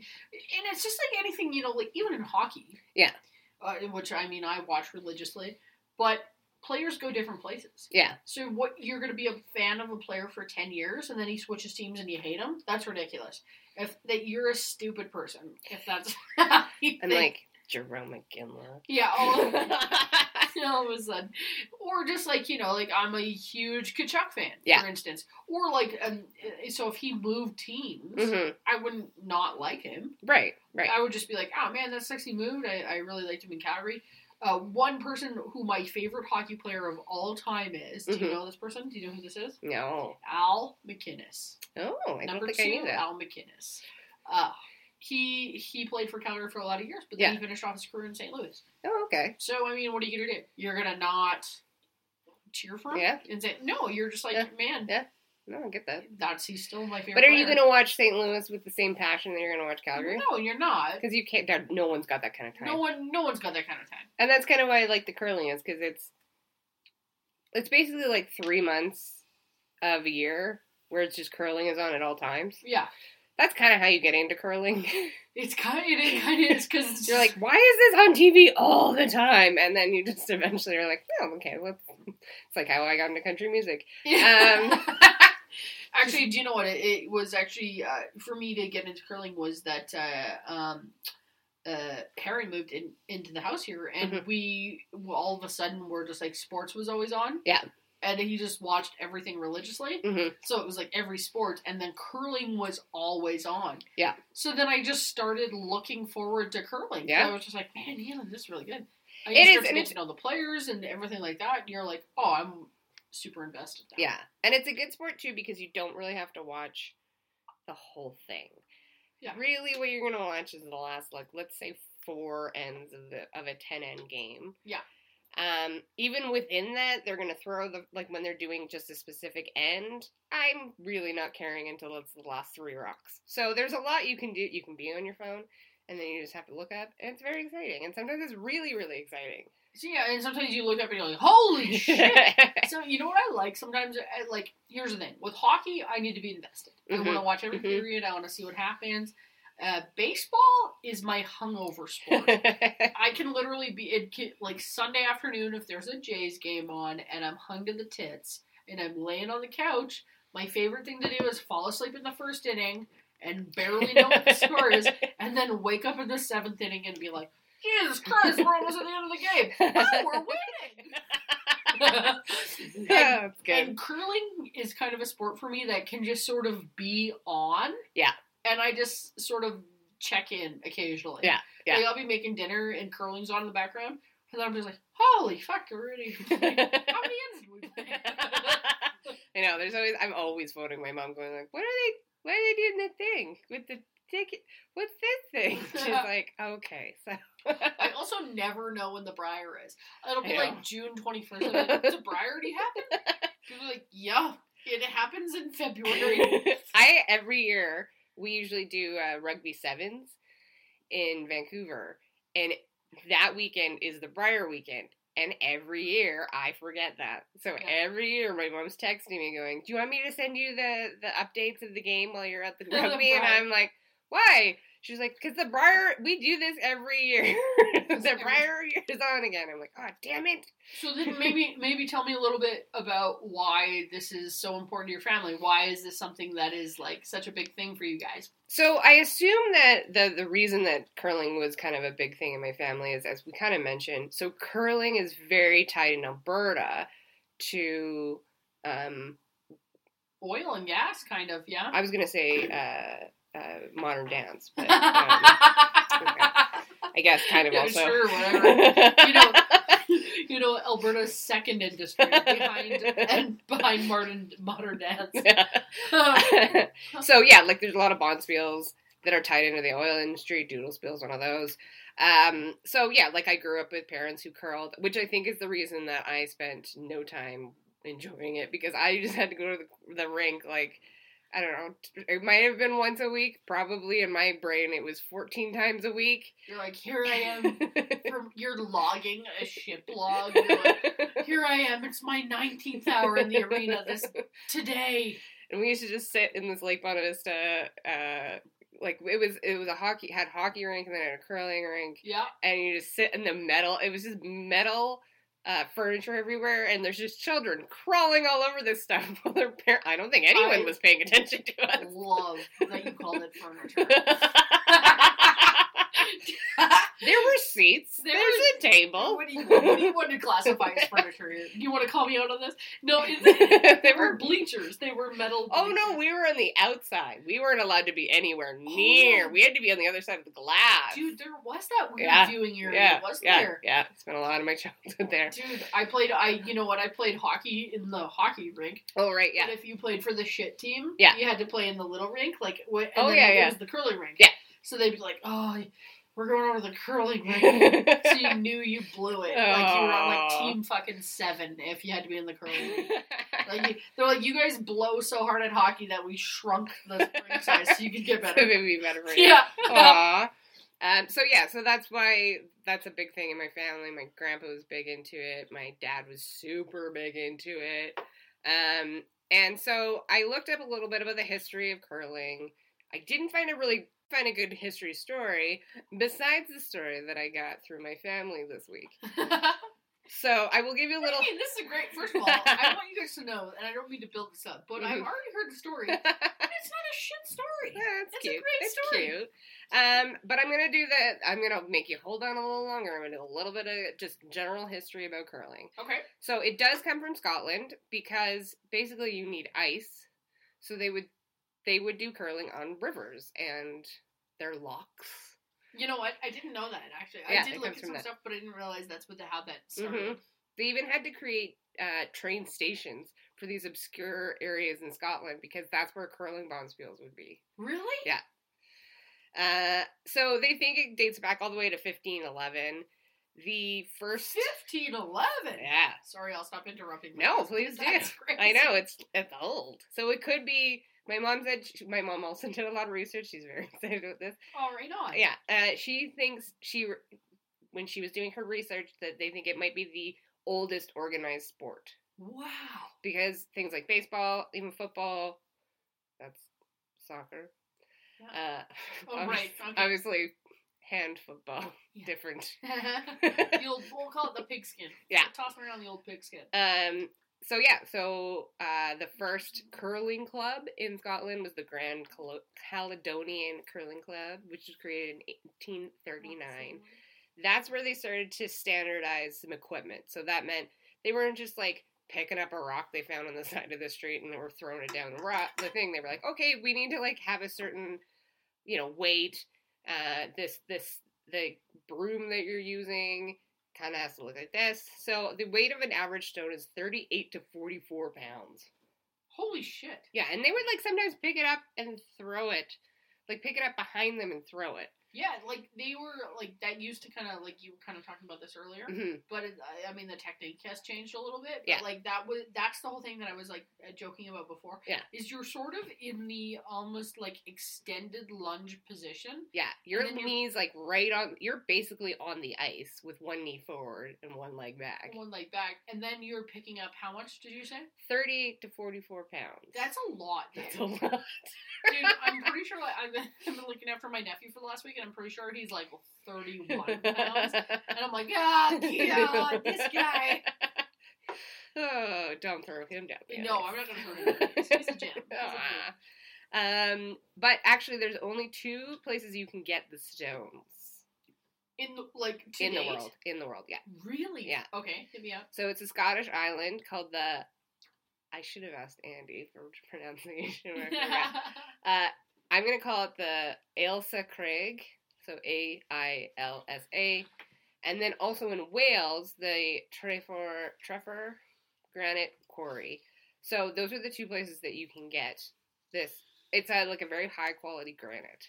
it's just like anything, you know, like even in hockey. Yeah. Uh, which I mean, I watch religiously, but players go different places. yeah So what you're going to be a fan of a player for ten years, and then he switches teams and you hate him? That's ridiculous. If that you're a stupid person, if that's and like Jarome Iginla. yeah, all of, all of a sudden, or just like you know, like I'm a huge Tkachuk fan, Yeah. for instance, or like um, so if he moved teams, hmm I wouldn't not like him. Right, right. I would just be like, oh man, that's sexy moved. I, I really liked him in Calgary. Uh, one person who my favorite hockey player of all time is. Do you Mhm. know this person? Do you know who this is? No. Al MacInnis. Oh, I Number don't think two, I knew that. Al MacInnis. Uh, he he played for Calgary for a lot of years, but then Yeah. he finished off his career in St. Louis. Oh, okay. So I mean, what are you gonna do? You're gonna not cheer for him? Yeah. And say no. You're just like, Yeah. man, Yeah. No, I get that. that's he's still my favorite. But are you player. going to watch St. Louis with the same passion that you're going to watch Calgary? No, you're not. Because you can't. No one's got that kind of time. No one, no one's got that kind of time. And that's kind of why I like the curling is because it's it's basically like three months of a year where it's just curling is on at all times. Yeah, That's kind of how you get into curling. it's kind of it kind of is because You're like, why is this on TV all the time? And then you just eventually are like, oh, okay. Well, it's like how I got into country music. Um, actually, do you know what it, it was? Actually, uh, for me to get into curling was that uh, um, uh, Harry moved in into the house here, and Mhm. we all of a sudden were just like sports was always on. Yeah. and he just watched everything religiously. Mhm. So it was like every sport, and then curling was always on. Yeah. So then I just started looking forward to curling. So Yeah. I was just like, man, this is really good. I It just is, and it's- know the players and everything like that, and you're like, oh, I'm super invested. Now. Yeah, and it's a good sport too because you don't really have to watch the whole thing. Yeah. Really, what you're gonna watch is the last, like, let's say four ends of the of a ten end game. Yeah. Um, even within that, they're gonna throw the like when they're doing just a specific end. I'm really not caring until it's the last three rocks. So there's a lot you can do. You can be on your phone, and then you just have to look up, and it's very exciting. And sometimes it's really, really exciting. Yeah, and sometimes you look up and you're like, holy shit. So you know what I like sometimes? I, like here's the thing with hockey, I need to be invested. I Mhm. want to watch every Mhm. period. I want to see what happens. Uh, baseball is my hungover sport. I can literally be it can, like Sunday afternoon if there's a Jays game on and I'm hung to the tits and I'm laying on the couch. My favorite thing to do is fall asleep in the first inning and barely know what the score is, and then wake up in the seventh inning and be like, Jesus Christ, we're almost at the end of the game. Wow, oh, we're winning. and, That's and curling is kind of a sport for me that can just sort of be on. Yeah. And I just sort of check in occasionally. Yeah, yeah. Like I'll be making dinner and curling's on in the background. And then I'm just like, holy fuck, already. How many ends did we play? I know. There's always. I'm always phoning my mom, going like, "What are they? Why are they doing the thing with the ticket? What's this thing?" She's like, "Okay, so." I also never know when the Brier is. It'll be like June 21st. I'm like, Does the Brier already happen? People like, yeah, it happens in February. I every year we usually do uh, rugby sevens in Vancouver, and that weekend is the Brier weekend. And every year I forget that. So Yeah. every year my mom's texting me going, "Do you want me to send you the the updates of the game while you're at the The rugby?" and I'm like, "Why?" She's like, "Cause the Brier, we do this every year. the Brier is on again." I'm like, "Oh damn it!" So then maybe maybe tell me a little bit about why this is so important to your family. Why is this something that is like such a big thing for you guys? So I assume that the the reason that curling was kind of a big thing in my family is, as we kind of mentioned, so curling is very tied in Alberta to, um, Oil and gas, kind of, yeah. I was gonna say uh, uh, modern dance, but um, I guess kind of Yeah, also. sure, whatever. You know, you know, Alberta's second industry behind and behind modern modern dance. so yeah, like there's a lot of bonspiels that are tied into the oil industry. Doodle Spiel's one of those. Um, so yeah, like I grew up with parents who curled, which I think is the reason that I spent no time enjoying it because I just had to go to the, the rink like. I don't know. It might have been once a week. Probably in my brain, it was 14 times a week. You're like, here I am. From, you're logging a ship log. You're like, here I am. It's my 19th hour in the arena this today. and we used to just sit in this Lake Bonavista. Uh, like it was, it was a hockey had hockey rink and then a curling rink, Yeah. and you just sit in the metal. It was just metal uh, furniture everywhere, and there's just children crawling all over this stuff. While their par- I don't think anyone I- was paying attention to it. I us. love that you called it furniture. there were seats. There There's a table. What do you what do you want to classify as furniture? You want to call me out on this? No, it, they were bleachers. They were metal. Oh no, we were on the outside. We weren't allowed to be anywhere oh, near. yeah. We had to be on the other side of the glass. Dude, there was that weird Yeah. viewing area, yeah, wasn't yeah, there? yeah. Spent a lot of my childhood there. Dude, I played. I you know what? I played hockey in the hockey rink. Oh right, yeah. But if you played for the shit team, Yeah. you had to play in the little rink. Like, wh- and Oh, then yeah, it yeah. was the curling rink. Yeah. So they'd be like, "Oh, we're going over the curling rink." so you knew you blew it. Like you were on like team fucking seven if you had to be in the curling. Like you- they're like, you guys blow so hard at hockey that we shrunk the ring size so you could get so better. maybe be better for you. Yeah. Um, so yeah, so that's why that's a big thing in my family. My grandpa was big into it. My dad was super big into it. Um, and so I looked up a little bit about the history of curling. I didn't find a really find a good history story besides the story that I got through my family this week. So I will give you a little. This is a great. First of all, I want you guys to know, and I don't mean to build this up, but I've Mhm. already heard the story. and it's not a shit story. Yeah, it's It's a cute. great it's story. cute. Um, but I'm gonna do the. I'm gonna make you hold on a little longer. I'm gonna do a little bit of just general history about curling. Okay. So it does come from Scotland because basically you need ice. So they would they would do curling on rivers and their locks. You know what? I didn't know that actually. Yeah, I did look at some that. stuff, but I didn't realize that's what the, how that started. They even had to create uh, train stations for these obscure areas in Scotland because that's where curling bonspiels would be. Really? Yeah. Uh, so they think it dates back all the way to 1511. The first, Fifteen eleven. yeah, Sorry, I'll stop interrupting. No, please do. crazy. I know it's it's old. So it could be. My mom said she, my mom also did a lot of research. She's very excited about this. Oh, right on. Yeah, uh, she thinks she when she was doing her research that they think it might be the oldest organized sport Wow. because things like baseball, even football, that's soccer. Uh, Oh, right, okay. Obviously, hand football Yeah. different. the old, we'll call it the pigskin. Yeah. Tossing around the old pigskin. Um. So yeah. So uh, the first curling club in Scotland was the Grand Caledonian Curling Club, which was created in 1839. That's where they started to standardize some equipment. So that meant they weren't just like picking up a rock they found on the side of the street and they were throwing it down the rock. The thing they were like, okay, we need to like have a certain, you know, weight. Uh, this this the broom that you're using kind of has to look like this. So the weight of an average stone is 38 to 44 pounds. Holy shit. Yeah, and they would like sometimes pick it up and throw it, like pick it up behind them and throw it. Yeah, like they were like that used to kind of like you were kind of talking about this earlier, hmm but it, I- I mean the technique has changed a little bit. Yeah. like that was that's the whole thing that I was like uh, joking about before. Yeah. is you're sort of in the almost like extended lunge position. Yeah, your knees like right on. You're basically on the ice with one knee forward and one leg back. One leg back, and then you're picking up how much did you say? Thirty to forty-four pounds. That's a lot, That's a lot. Dude, I'm pretty sure like, I've, been, I've been looking after my nephew for the last week, and I'm pretty sure he's like 31 pounds. And I'm like, ah, God, this guy. oh, don't throw him down. the No. I'm not gonna throw him down the. He's a gem. He's Ah. Um, but actually, there's only two places you can get the stones In the, like to in the world. In the world, yeah. Really? Yeah. Okay, hit me up. So it's a Scottish island called the. I should have asked Andy for pronunciation. I forgot. Uh, I'm gonna call it the Ailsa Craig, so A I L S A, and then also in Wales the Trefor Trefor Granite Quarry. So those are the two places that you can get this. It's a, like a very high quality granite.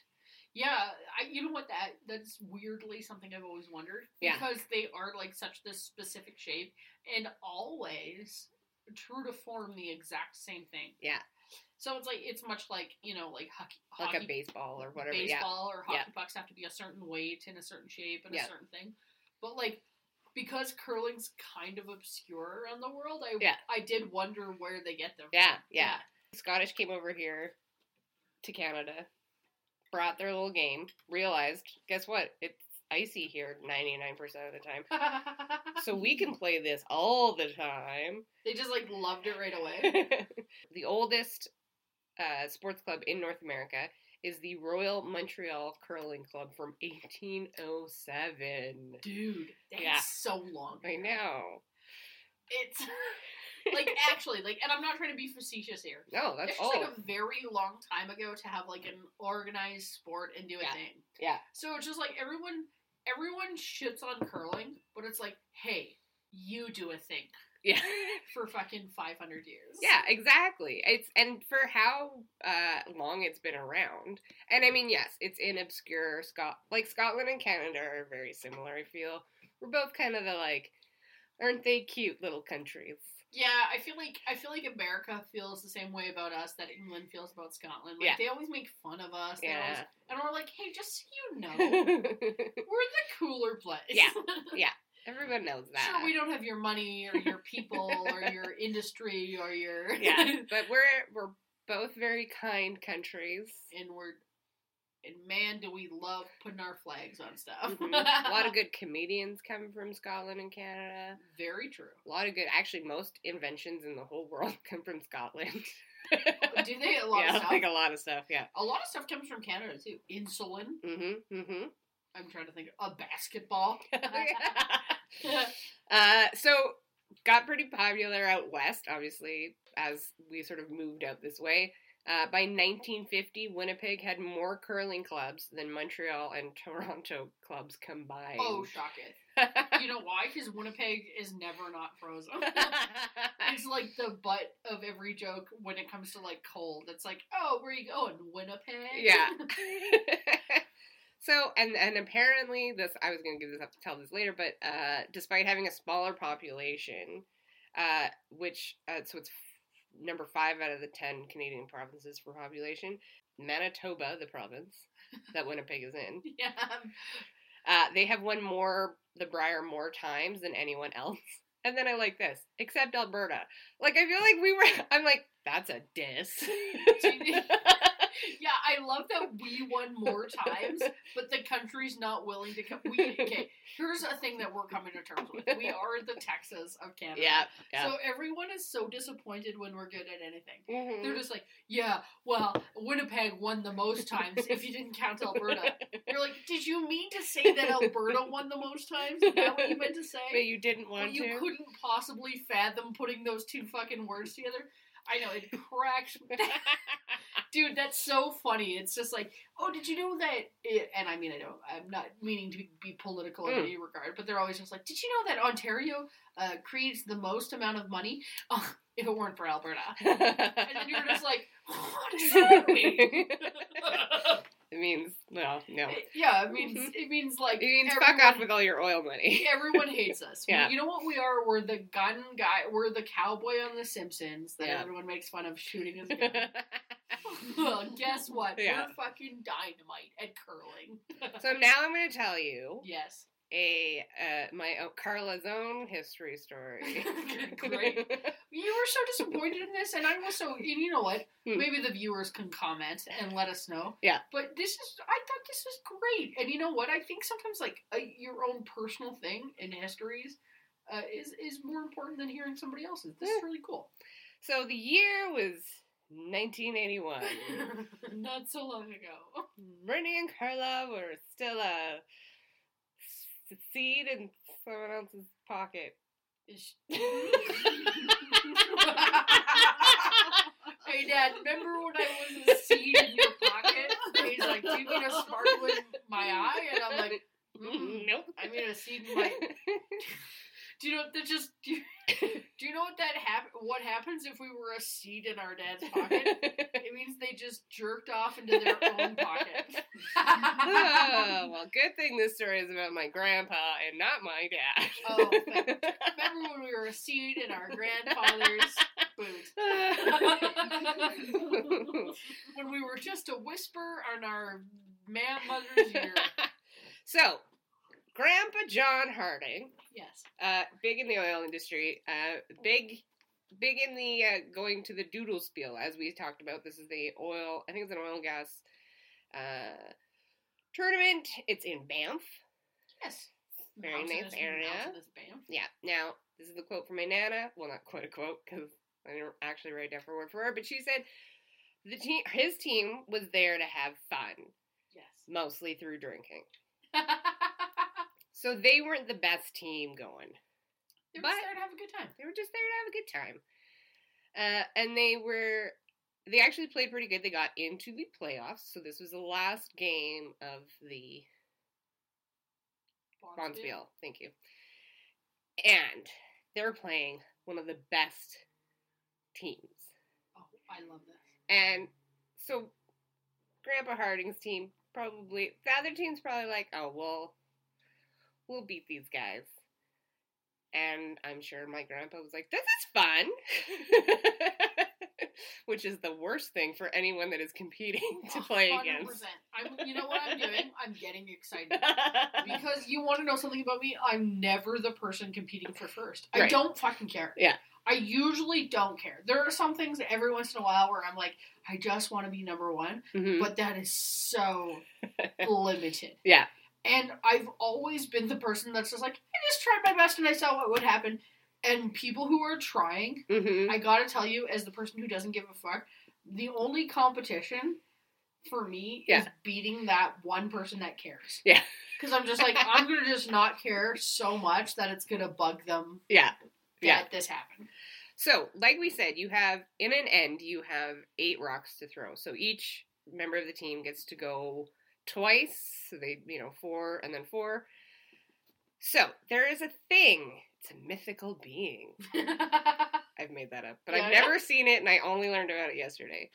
yeah, I, you know what? That that's weirdly something I've always wondered. Yeah. Because they are like such this specific shape, and always true to form, the exact same thing. Yeah. So it's like it's much like you know like hockey, Like hockey a baseball or whatever. Yeah. baseball or hockey Yeah. pucks have to be a certain weight and a certain shape and Yeah. a certain thing. But like because curling's kind of obscure around the world, I Yeah. I did wonder where they get them. Yeah, from. yeah. Scottish came over here to Canada, brought their little game, realized, guess what? It's icy here 99% of the time. So we can play this all the time. They just like loved it right away. the oldest uh, sports club in North America is the Royal Montreal Curling Club from 1807. Dude, that's Yeah. so long. I know. It's like actually like, and I'm not trying to be facetious here. No, that's it's just like a very long time ago to have like an organized sport and do a Yeah. thing. Yeah. So it's just like everyone, everyone shits on curling, but it's like, hey, you do a thing yeah. for fucking 500 years. Yeah, exactly. It's and for how uh, long it's been around, and I mean, yes, it's in obscure Scot like Scotland and Canada are very similar. I feel we're both kind of the like, aren't they cute little countries? Yeah, I feel like I feel like America feels the same way about us that England feels about Scotland. Like Yeah. they always make fun of us. Yeah. always, and we're like, hey, just so you know, we're the cooler place. Yeah. Yeah. Everyone knows that. Sure, we don't have your money or your people or your industry or your yeah, but we're we're both very kind countries. inward. And man, do we love putting our flags on stuff. Mhm. A lot of good comedians come from Scotland and Canada. Very true. A lot of good, actually, most inventions in the whole world come from Scotland. Do they a lot yeah, of stuff? like a lot of stuff. Yeah. A lot of stuff comes from Canada too. Insulin. Mm-hmm. Mm-hmm. I'm trying to think. A basketball. uh, so got pretty popular out west, obviously, as we sort of moved out this way. Uh, by 1950, Winnipeg had more curling clubs than Montreal and Toronto clubs combined. oh, shock it. You know why? Because Winnipeg is never not frozen. it's like the butt of every joke when it comes to like cold. It's like, oh, where are you going? Winnipeg? yeah. So and and apparently this I was gonna give this up to tell this later, but uh, despite having a smaller population, uh, which uh, so it's number five out of the ten Canadian provinces for population, Manitoba, the province that Winnipeg is in, yeah. uh, they have won more the Brier more times than anyone else. And then I like this, except Alberta. Like I feel like we were. I'm like that's a diss. Yeah, I love that we won more times, but the country's not willing to come. We, okay, here's a thing that we're coming to terms with. We are the Texas of Canada. yeah, yeah. So everyone is so disappointed when we're good at anything. Mhm. They're just like, yeah, well, Winnipeg won the most times if you didn't count Alberta. You're like, did you mean to say that Alberta won the most times? Is that what you meant to say? But you didn't want But you to. couldn't possibly fathom putting those two fucking words together. I know it cracks. Dude, that's so funny. It's just like, oh, did you know that? It, and I mean, I don't. I'm not meaning to be political in Mm. any regard, but they're always just like, did you know that Ontario uh, creates the most amount of money? Uh, if it weren't for Alberta, and then you're just like, what does that mean? It means no, no. yeah, it means mm-hmm. it means like It means everyone- fuck off with all your oil money. Everyone hates us. Yeah. You know what we are? We're the gun guy. We're the cowboy on The Simpsons that Yeah. everyone makes fun of shooting his gun. well, guess what? Yeah. We're fucking dynamite at curling. so now I'm going to tell you yes. A uh, my uh, Carla's own history story. Great. You were so disappointed in this, and I was so. And you know what? Hmm. Maybe the viewers can comment and let us know. Yeah. But this is. I thought this was great, and you know what? I think sometimes like a, your own personal thing in histories uh, is is more important than hearing somebody else's. This is really cool. So the year was 1981. Not so long ago. Brittany and Carla were still a s- seed in someone else's pocket. Hey, Dad, remember when I was a seed in your pocket? And he's like, Do you mean a sparkle in my eye? And I'm like, mm, Nope. I mean a seed in my. Do you know that just do you, do you know what that hap- What happens if we were a seed in our dad's pocket? It means they just jerked off into their own pocket. oh, well, good thing this story is about my grandpa and not my dad. Oh, Remember when we were a seed in our grandfather's boot? when we were just a whisper on our man mother's ear. so, Grandpa John Harding, Yes. uh, big in the oil industry, uh, big, big in the uh, going to the doodle spiel, as we talked about. This is the oil. I think it's an oil and gas uh, tournament. It's in Banff. Yes. Very Mountainous- nice area. Banff. Yeah. Now, this is the quote from my nana. Well, not quite a quote because I didn't actually write down for word for word, but she said the team, his team, was there to have fun, Yes. mostly through drinking. So they weren't the best team going. they were But- just there to have a good time. They were just there to have a good time. Uh, and they were, they actually played pretty good. They got into the playoffs. So this was the last game of the Bonspiel. Thank you. And they were playing one of the best teams. Oh, I love this. And so Grandpa Harding's team probably, the other team's probably like, oh, well, we'll beat these guys. And I'm sure my grandpa was like, this is fun. Which is the worst thing for anyone that is competing to play 100%. against. I'm, you know what I'm doing? I'm getting excited. Because you want to know something about me? I'm never the person competing for first. I Right. don't fucking care. Yeah. I usually don't care. There are some things every once in a while where I'm like, I just want to be number one, Mhm. but that is so limited. Yeah. And I've always been the person that's just like, I just tried my best and I saw what would happen. And people who are trying, Mhm. I gotta tell you, as the person who doesn't give a fuck, the only competition for me is beating that one person that cares. Yeah. Because I'm just like, I'm gonna just not care so much that it's gonna bug them Yeah. that Yeah. this happened. So, like we said, you have in an end you have eight rocks to throw. So each member of the team gets to go twice. So they, you know, four and then four. So there is a thing. It's a mythical being. I've made that up, but I've Yeah. never seen it, and I only learned about it yesterday.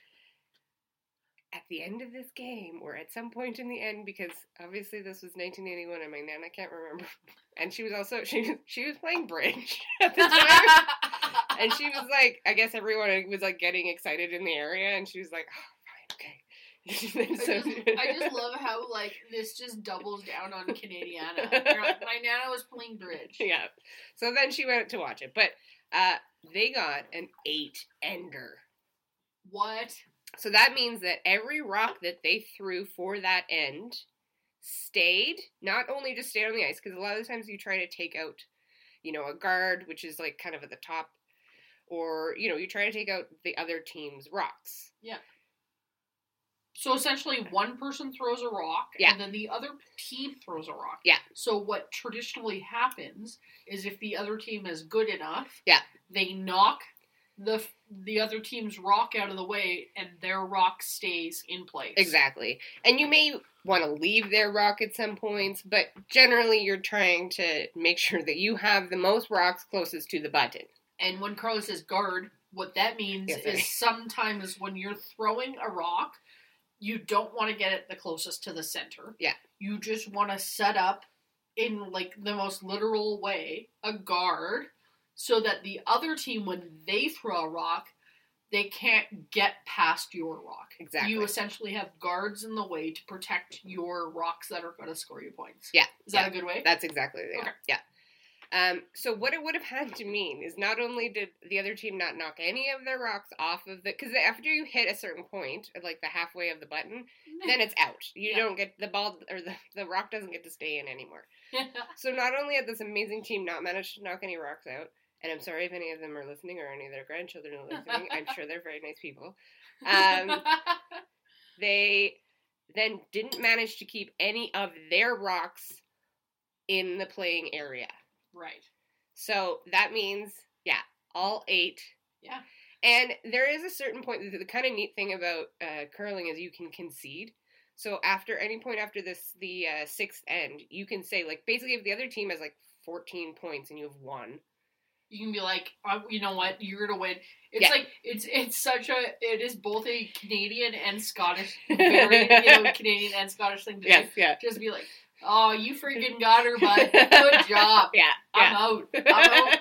At the end of this game, or at some point in the end, because obviously this was 1981, and my nana can't remember, and she was also she she was playing bridge at the time, and she was like, I guess everyone was like getting excited in the area, and she was like, oh, okay. I just, I just love how like this just doubles down on Canadiana. Like, My nana was playing bridge. yeah. So then she went to watch it, but uh, they got an eight ender. What? So that means that every rock that they threw for that end stayed, not only just stayed on the ice, because a lot of the times you try to take out, you know, a guard, which is like kind of at the top, or, you know, you try to take out the other team's rocks. So essentially, one person throws a rock, Yeah. and then the other team throws a rock. Yeah. So what traditionally happens is if the other team is good enough, Yeah. they knock the the other team's rock out of the way, and their rock stays in place. Exactly. And you may want to leave their rock at some points, but generally you're trying to make sure that you have the most rocks closest to the button. And when Carlos says guard, what that means Yes, is sometimes when you're throwing a rock, you don't want to get it the closest to the center. Yeah. You just want to set up in like the most literal way a guard so that the other team when they throw a rock, they can't get past your rock. Exactly. You essentially have guards in the way to protect your rocks that are going to score you points. Yeah, Is that a good way? That's exactly yeah. Okay. Yeah. Um, so what it would have had to mean is not only did the other team not knock any of their rocks off of the because after you hit a certain point, like the halfway of the button, then it's out. You Yeah. don't get the ball or the, the rock doesn't get to stay in anymore. So not only had this amazing team not managed to knock any rocks out, and I'm sorry if any of them are listening or any of their grandchildren are listening. I'm sure they're very nice people. Um, they then didn't manage to keep any of their rocks in the playing area. Right. So that means, yeah, all eight. Yeah. And there is a certain point. The, the kind of neat thing about uh, curling is you can concede. So after any point after this, the uh, sixth end, you can say like basically if the other team has like 14 points and you have one, you can be like, oh, you know what, you're gonna win. It's Yeah. like it's it's such a it is both a Canadian and Scottish, very you know Canadian and Scottish thing to yes, yeah. Just be like, oh, you freaking got her, bud. Good job. yeah, I'm yeah. out. I'm out.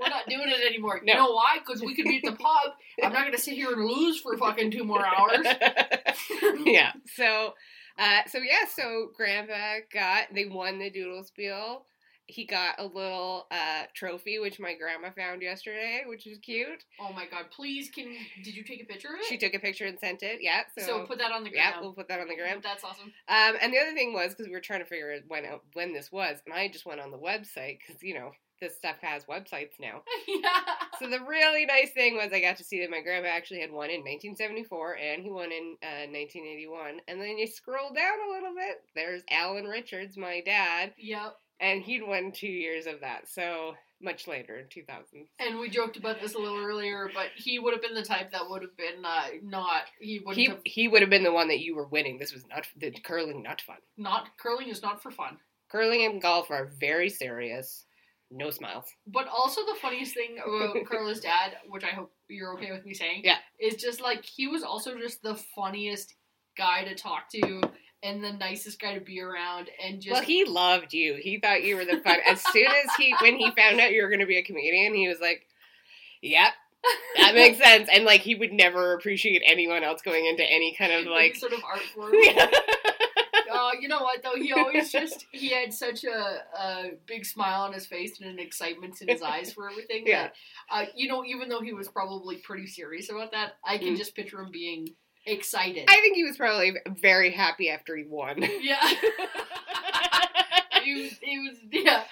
We're not doing it anymore. No. You know why? Because we could be at the pub. I'm not gonna sit here and lose for fucking two more hours. yeah. So, uh, so yeah. So Grandpa got they won the Doodle Spiel. He got a little uh, trophy, which my grandma found yesterday, which is cute. Oh my god! Please, can did you take a picture of it? She took a picture and sent it. Yeah. So, so, put that on the yeah, we'll put that on the gram. That's awesome. Um, and the other thing was because we were trying to figure out when out when this was, and I just went on the website because you know this stuff has websites now. yeah. So the really nice thing was I got to see that my grandpa actually had one in 1974 and he won in uh, 1981. And then you scroll down a little bit, there's Alan Richards, my dad, Yep. And he'd won two years of that. So much later in 2000. And we joked about this a little earlier, but he would have been the type that would have been uh, not. He wouldn't He have. he would have been the one that you were winning. This was not the curling, not fun. Not curling is not for fun. Curling and golf are very serious. No smiles. But also the funniest thing about Carla's dad, which I hope you're okay with me saying, Yeah. is just like he was also just the funniest guy to talk to and the nicest guy to be around and just Well, he loved you. He thought you were the fun. As soon as he, when he found out you were going to be a comedian, he was like, "Yep, that makes sense." And like, he would never appreciate anyone else going into any kind of any like, sort of art form. yeah, uh, you know what though? He always just he had such a, a big smile on his face and an excitement in his eyes for everything. Yeah. That, uh, you know, even though he was probably pretty serious about that, I can Mm. just picture him being excited. I think he was probably very happy after he won. yeah. he was. He was. Yeah.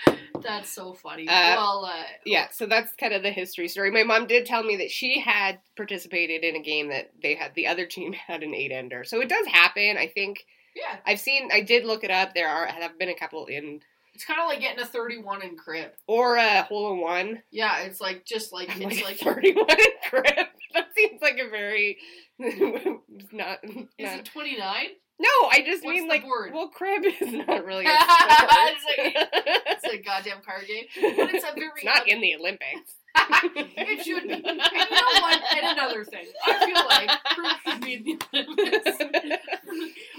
That's so funny. Uh, well, uh, yeah, so that's kind of the history story. My mom did tell me that she had participated in a game that they had the other team had an eight ender. So it does happen. I think yeah. I've seen. I did look it up. There are have been a couple in It's kind of like getting a thirty-one in crib. or a hole in one. Yeah, it's like just like I'm it's like, like. 31 in grip. That seems like a very not. Is not it twenty-nine? no, I just What's mean the like word? well, crib is not really. A It's sport. It's a goddamn card game, but it's a very. It's not in the Olympics. it should be. And you know what? And another thing, I feel like crib should be in the Olympics.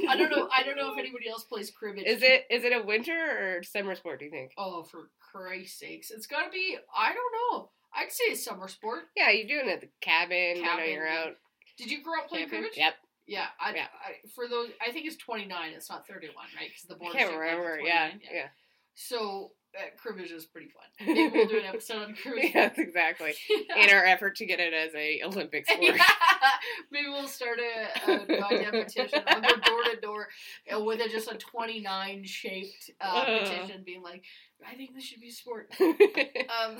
I don't know. I don't know if anybody else plays cribbage. Is it is it a winter or summer sport? Do you think? Oh, for Christ's sakes! It's got to be. I don't know. I'd say a summer sport. Yeah, you're doing it at the cabin. you know, Cabin, you're out Did you grow up playing camping. cribbage? Yep. Yeah, I, Yeah. I, for those, I think it's twenty nine. It's not thirty one, right? Because the I board. can't remember. Yeah, yeah. So uh, cribbage is pretty fun. Maybe we'll do an episode on cribbage. yes, exactly. In our effort to get it as a Olympic sport. Yeah. Maybe we'll start a, a goddamn petition. Go door to door uh, with a, just a 29 shaped uh, Ugh. petition being like, I think this should be a sport. Um,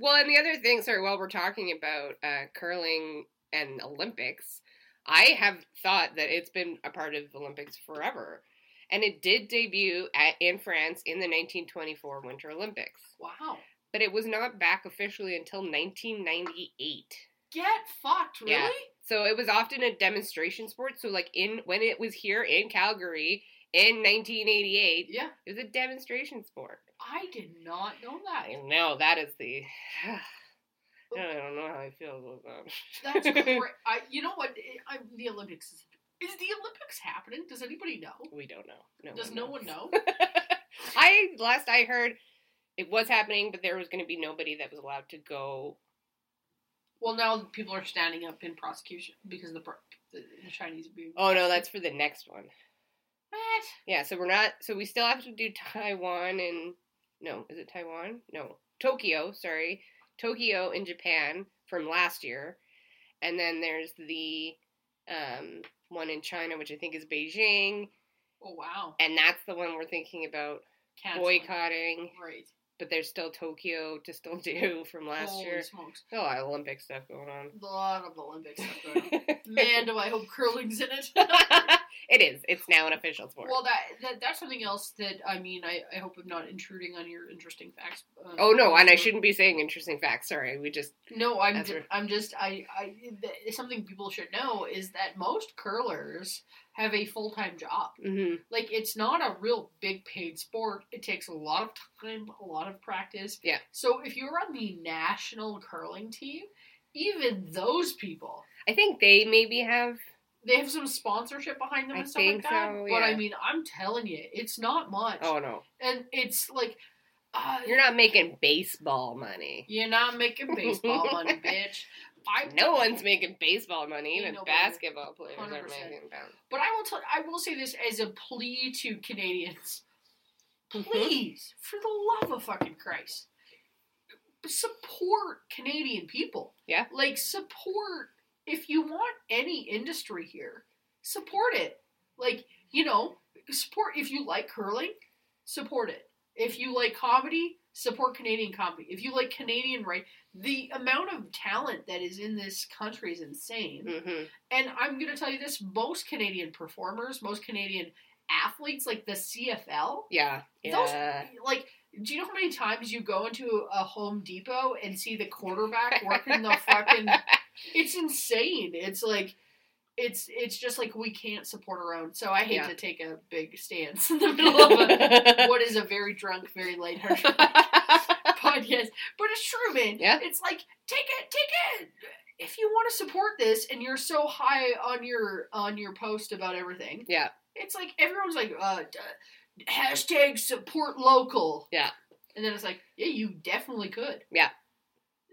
well, and the other thing, sorry, while we're talking about uh, curling and Olympics, I have thought that it's been a part of Olympics forever. And it did debut at, in France in the 1924 Winter Olympics. wow. But it was not back officially until 1998. Get fucked, really? Yeah. So it was often a demonstration sport. So like in when it was here in Calgary in 1988, Yeah. it was a demonstration sport. I did not know that. I know that is the. I oh. don't know how I feel about that. That's great. I, you know what? I, the Olympics is. Is the Olympics happening? Does anybody know? we don't know. No Does one no knows. one know? I last I heard, it was happening, but there was going to be nobody that was allowed to go. Well, now people are standing up in prosecution because the the, the Chinese being. Oh no, that's for the next one. What? Yeah, so we're not. So we still have to do Taiwan and no, is it Taiwan? No, Tokyo. Sorry, Tokyo in Japan from last year, and then there's the um, one in China, which I think is Beijing, Oh wow! and that's the one we're thinking about Canceling. boycotting. Right. But there's still Tokyo to still do from last Holy year. smokes! A lot of Olympic stuff going on. A lot of Olympic stuff going on. Man, do I hope curling's in it. it is. It's now an official sport. well, that, that that's something else that I mean. I, I hope I'm not intruding on your interesting facts. Uh, oh no, and I shouldn't be saying interesting facts. Sorry, we just No, I'm just, I'm just I I th- something people should know is that most curlers have a full time job. mhm. Like it's not a real big paid sport. It takes a lot of time, a lot of practice. Yeah. So if you're on the national curling team, even those people, I think they maybe have. They have some sponsorship behind them I and stuff like that. so, But I mean, I'm telling you, it's not much. Oh no, And it's like, uh, you're not making baseball money. you're not making baseball money, bitch. I No one's making baseball money. Even nobody. basketball players are 100%. making pounds. But I will tell. I will say this as a plea to Canadians: Mhm. please, for the love of fucking Christ, support Canadian people. Yeah. like support. If you want any industry here, support it. Like you know, support. If you like curling, support it. If you like comedy, support Canadian comedy. If you like Canadian right, the amount of talent that is in this country is insane. Mhm. And I'm going to tell you this most Canadian performers, most Canadian athletes, like the CFL, Yeah, those, yeah. like, do you know how many times you go into a Home Depot and see the quarterback working the fucking. It's insane. It's like. It's it's just like we can't support our own. So I hate Yeah. to take a big stance in the middle of a, what is a very drunk, very lighthearted podcast. But it's true, man. Yeah. It's like take it, take it. If you want to support this and you're so high on your on your post about everything, yeah, it's like everyone's like, uh, hashtag support local. Yeah. And then it's like, yeah, you definitely could. Yeah.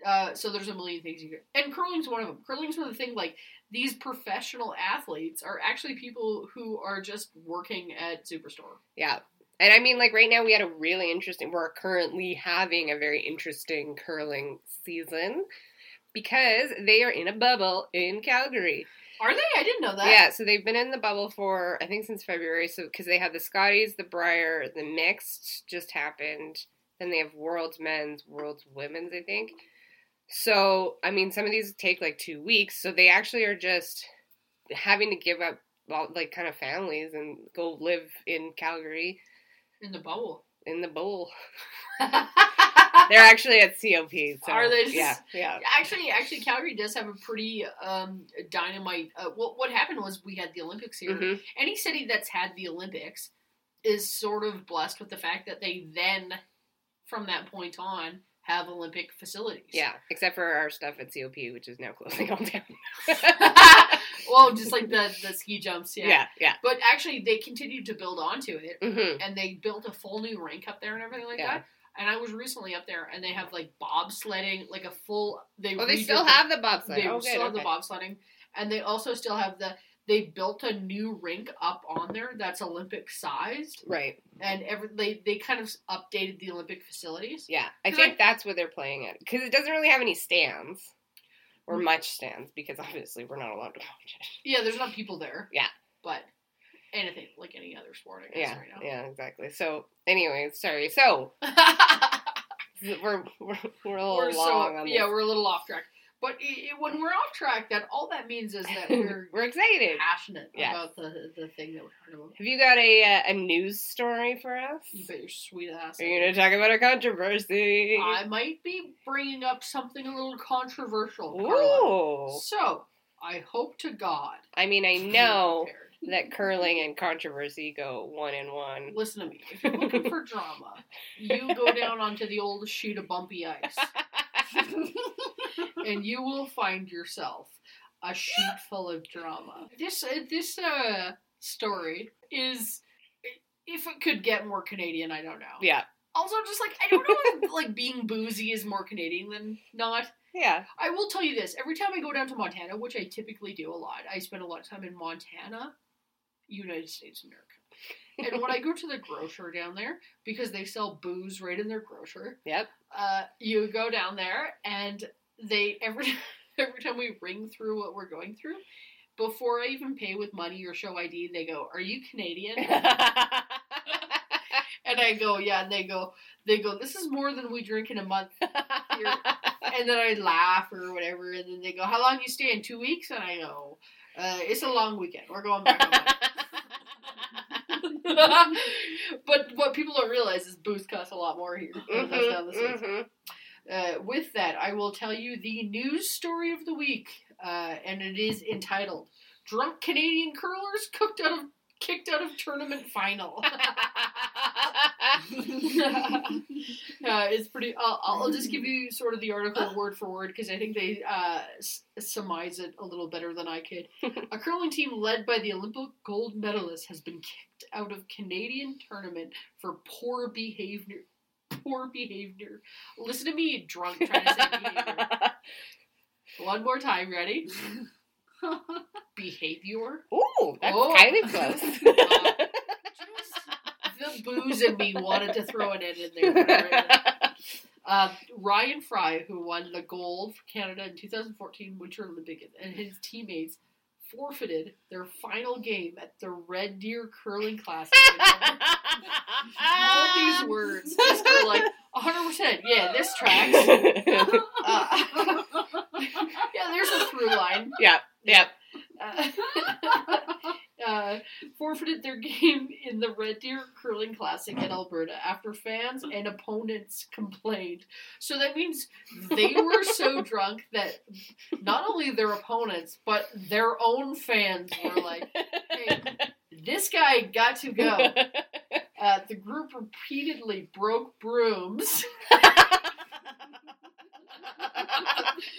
Uh, so there's a million things you can, and curling's one of them. Curling's one of the things like these professional athletes are actually people who are just working at Superstore. Yeah. And I mean, like right now, we had a really interesting. We're currently having a very interesting curling season because they are in a bubble in Calgary. Are they? I didn't know that. Yeah, so they've been in the bubble for I think since February. So because they have the Scotties, the Brier, the mixed just happened. Then they have World's Men's, World's Women's, I think. So I mean, some of these take like two weeks. So they actually are just having to give up, well, like kind of families and go live in Calgary In the bubble. in the bowl. They're actually at COP. So, Are they just- Yeah, yeah. Actually, actually, Calgary does have a pretty um, dynamite. Uh, what what happened was we had the Olympics here. Mhm. Any city that's had the Olympics is sort of blessed with the fact that they then, from that point on, have Olympic facilities. Yeah, except for our stuff at COP, which is now closing all down. well, just like the the ski jumps. Yeah. yeah, yeah. But actually, they continued to build onto it, hmm and they built a full new rink up there and everything like Yeah. that. And I was recently up there, and they have like bobsledding, like a full. They Oh, they still the- have the bobsled. They oh, good. still have okay. the bobsledding, and they also still have the. They built a new rink up on there that's Olympic sized, Right. and every they they kind of updated the Olympic facilities. Yeah, I think I- that's what they're playing at because it doesn't really have any stands or Mm. much stands because obviously we're not allowed to watch it. Yeah, there's not people there. Yeah. but anything like any other sport, I guess. Yeah, right now. yeah, exactly. So, anyways, sorry. So we're we're, we're a little we're long so on this. yeah, we're a little off track. But i i when we're off track, that all that means is that we're we're excited. passionate Yes. about the the thing that we're talking about. Have you got a uh, a news story for us? You bet your sweet ass. Are you gonna talk about a controversy? I might be bringing up something a little controversial. Carla. Ooh. So I hope to God. I mean, I know that curling and controversy go one in one. Listen to me. If you're looking for drama, you go down onto the old sheet of bumpy ice, and you will find yourself a sheet full of drama. This uh, this uh, story is, if it could get more Canadian, I don't know. Yeah. Also, just like I don't know if like being boozy is more Canadian than not. Yeah. I will tell you this: every time I go down to Montana, which I typically do a lot, I spend a lot of time in Montana, United States of America. And when I go to the grocer down there, because they sell booze right in their grocer, Yep. uh, you go down there and they every every time we ring through what we're going through, before I even pay with money or show ID, they go, "Are you Canadian?" And I go, "Yeah." And they go, "They go, this is more than we drink in a month." And then I laugh or whatever, and then they go, "How long you stay in? Two weeks?" And I go, uh, "It's a long weekend. We're going back." On Monday." but what people don't realize is booze costs a lot more here than it does down the States. Mhm, Uh, with that, I will tell you the news story of the week, uh, and it is entitled "Drunk Canadian Curlers Cooked Out of Kicked Out of Tournament Final." uh, it's pretty. I'll, I'll just give you sort of the article word for word because I think they uh, s- surmise it a little better than I could. a curling team led by the Olympic gold medalist has been kicked out of Canadian tournament for poor behavior. Poor behavior. Listen to me, drunk, trying to say behavior. One more time, ready? Behavior. Ooh, that's Oh. kind of close. the booze in me wanted to throw an end in there. Uh, Ryan Fry, who won the gold for Canada in 2014 Winter Olympic, and his teammates forfeited their final game at the Red Deer Curling Classic. All these words just like 100%. Yeah, this tracks. Uh, yeah, there's a through line. Yep, yep. Uh, uh, forfeited their game in the Red Deer Curling Classic in Alberta after fans and opponents complained. So that means they were so drunk that not only their opponents, but their own fans were like, hey, this guy got to go. Uh, the group repeatedly broke brooms.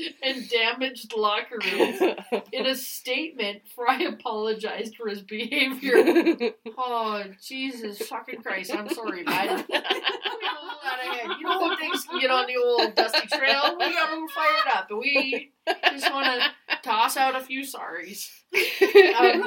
and damaged locker rooms. In a statement, Fry apologized for his behavior. Oh, Jesus fucking Christ. I'm sorry, bud. You know when things can get on the old dusty trail? We got them fired up, and we just want to toss out a few sorries. Um,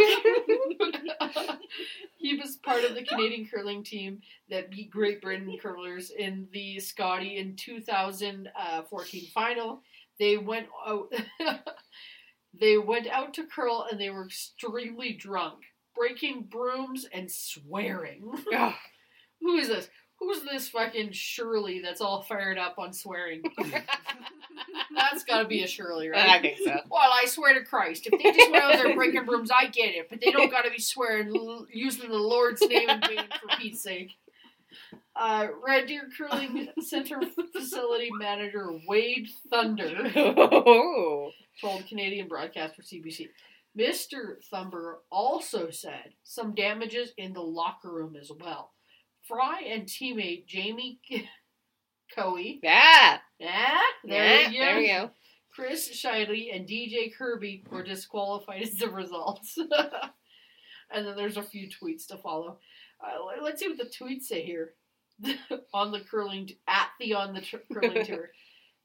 he was part of the Canadian curling team that beat Great Britain curlers in the Sochi in 2014 final. They went out. they went out to curl and they were extremely drunk, breaking brooms and swearing. Who is this? Who's this fucking Shirley that's all fired up on swearing? that's gotta be a Shirley, right? I think so. Well, I swear to Christ, if they just went out there breaking brooms, I get it. But they don't got to be swearing, l- using the Lord's name in vain for Pete's sake. Uh, Red Deer Curling Center facility manager Wade Thunder Oh. told Canadian broadcaster CBC. Mr. Thumber also said some damages in the locker room as well. Fry and teammate Jamie Koe, Yeah. yeah, there yeah. you There we go. Chris Schille and DJ Kidby were disqualified as the results. and then there's a few tweets to follow. Uh, let- let's see what the tweets say here. on the curling at the on the tr- curling tour,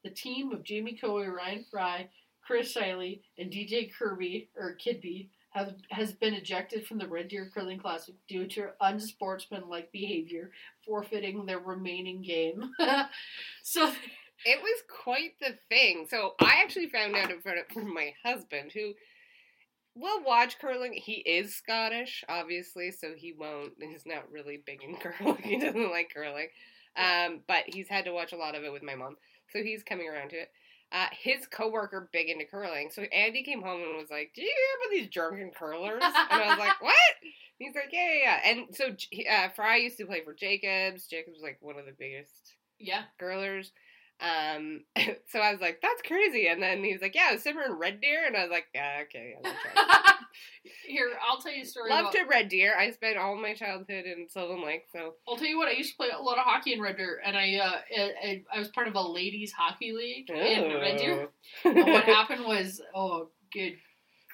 the team of Jamie Koe, Ryan Fry, Chris Schille, and DJ Kirby or Kidby have has been ejected from the Red Deer Curling Classic due to unsportsmanlike behavior, forfeiting their remaining game. so It was quite the thing. So I actually found out about it from my husband, who will watch curling. He is Scottish, obviously, so he won't. He's not really big in curling. He doesn't like curling, um, but he's had to watch a lot of it with my mom, so he's coming around to it. Uh, his coworker big into curling, so Andy came home and was like, "Do you hear about these drunken curlers?" And I was like, "What?" And he's like, "Yeah, yeah, yeah." And so uh, Fry used to play for Jacobs. Jacobs was like one of the biggest yeah. curlers. Um, so I was like, that's crazy. And then he was like, yeah, I was in Red Deer. And I was like, yeah, okay. Yeah. Here, I'll tell you a story. Loved about, Red Deer. I spent all my childhood in Sylvan Lake. So I'll tell you what. I used to play a lot of hockey in Red Deer, and I uh, I, I was part of a ladies hockey league in Red Deer. And what happened was, oh, good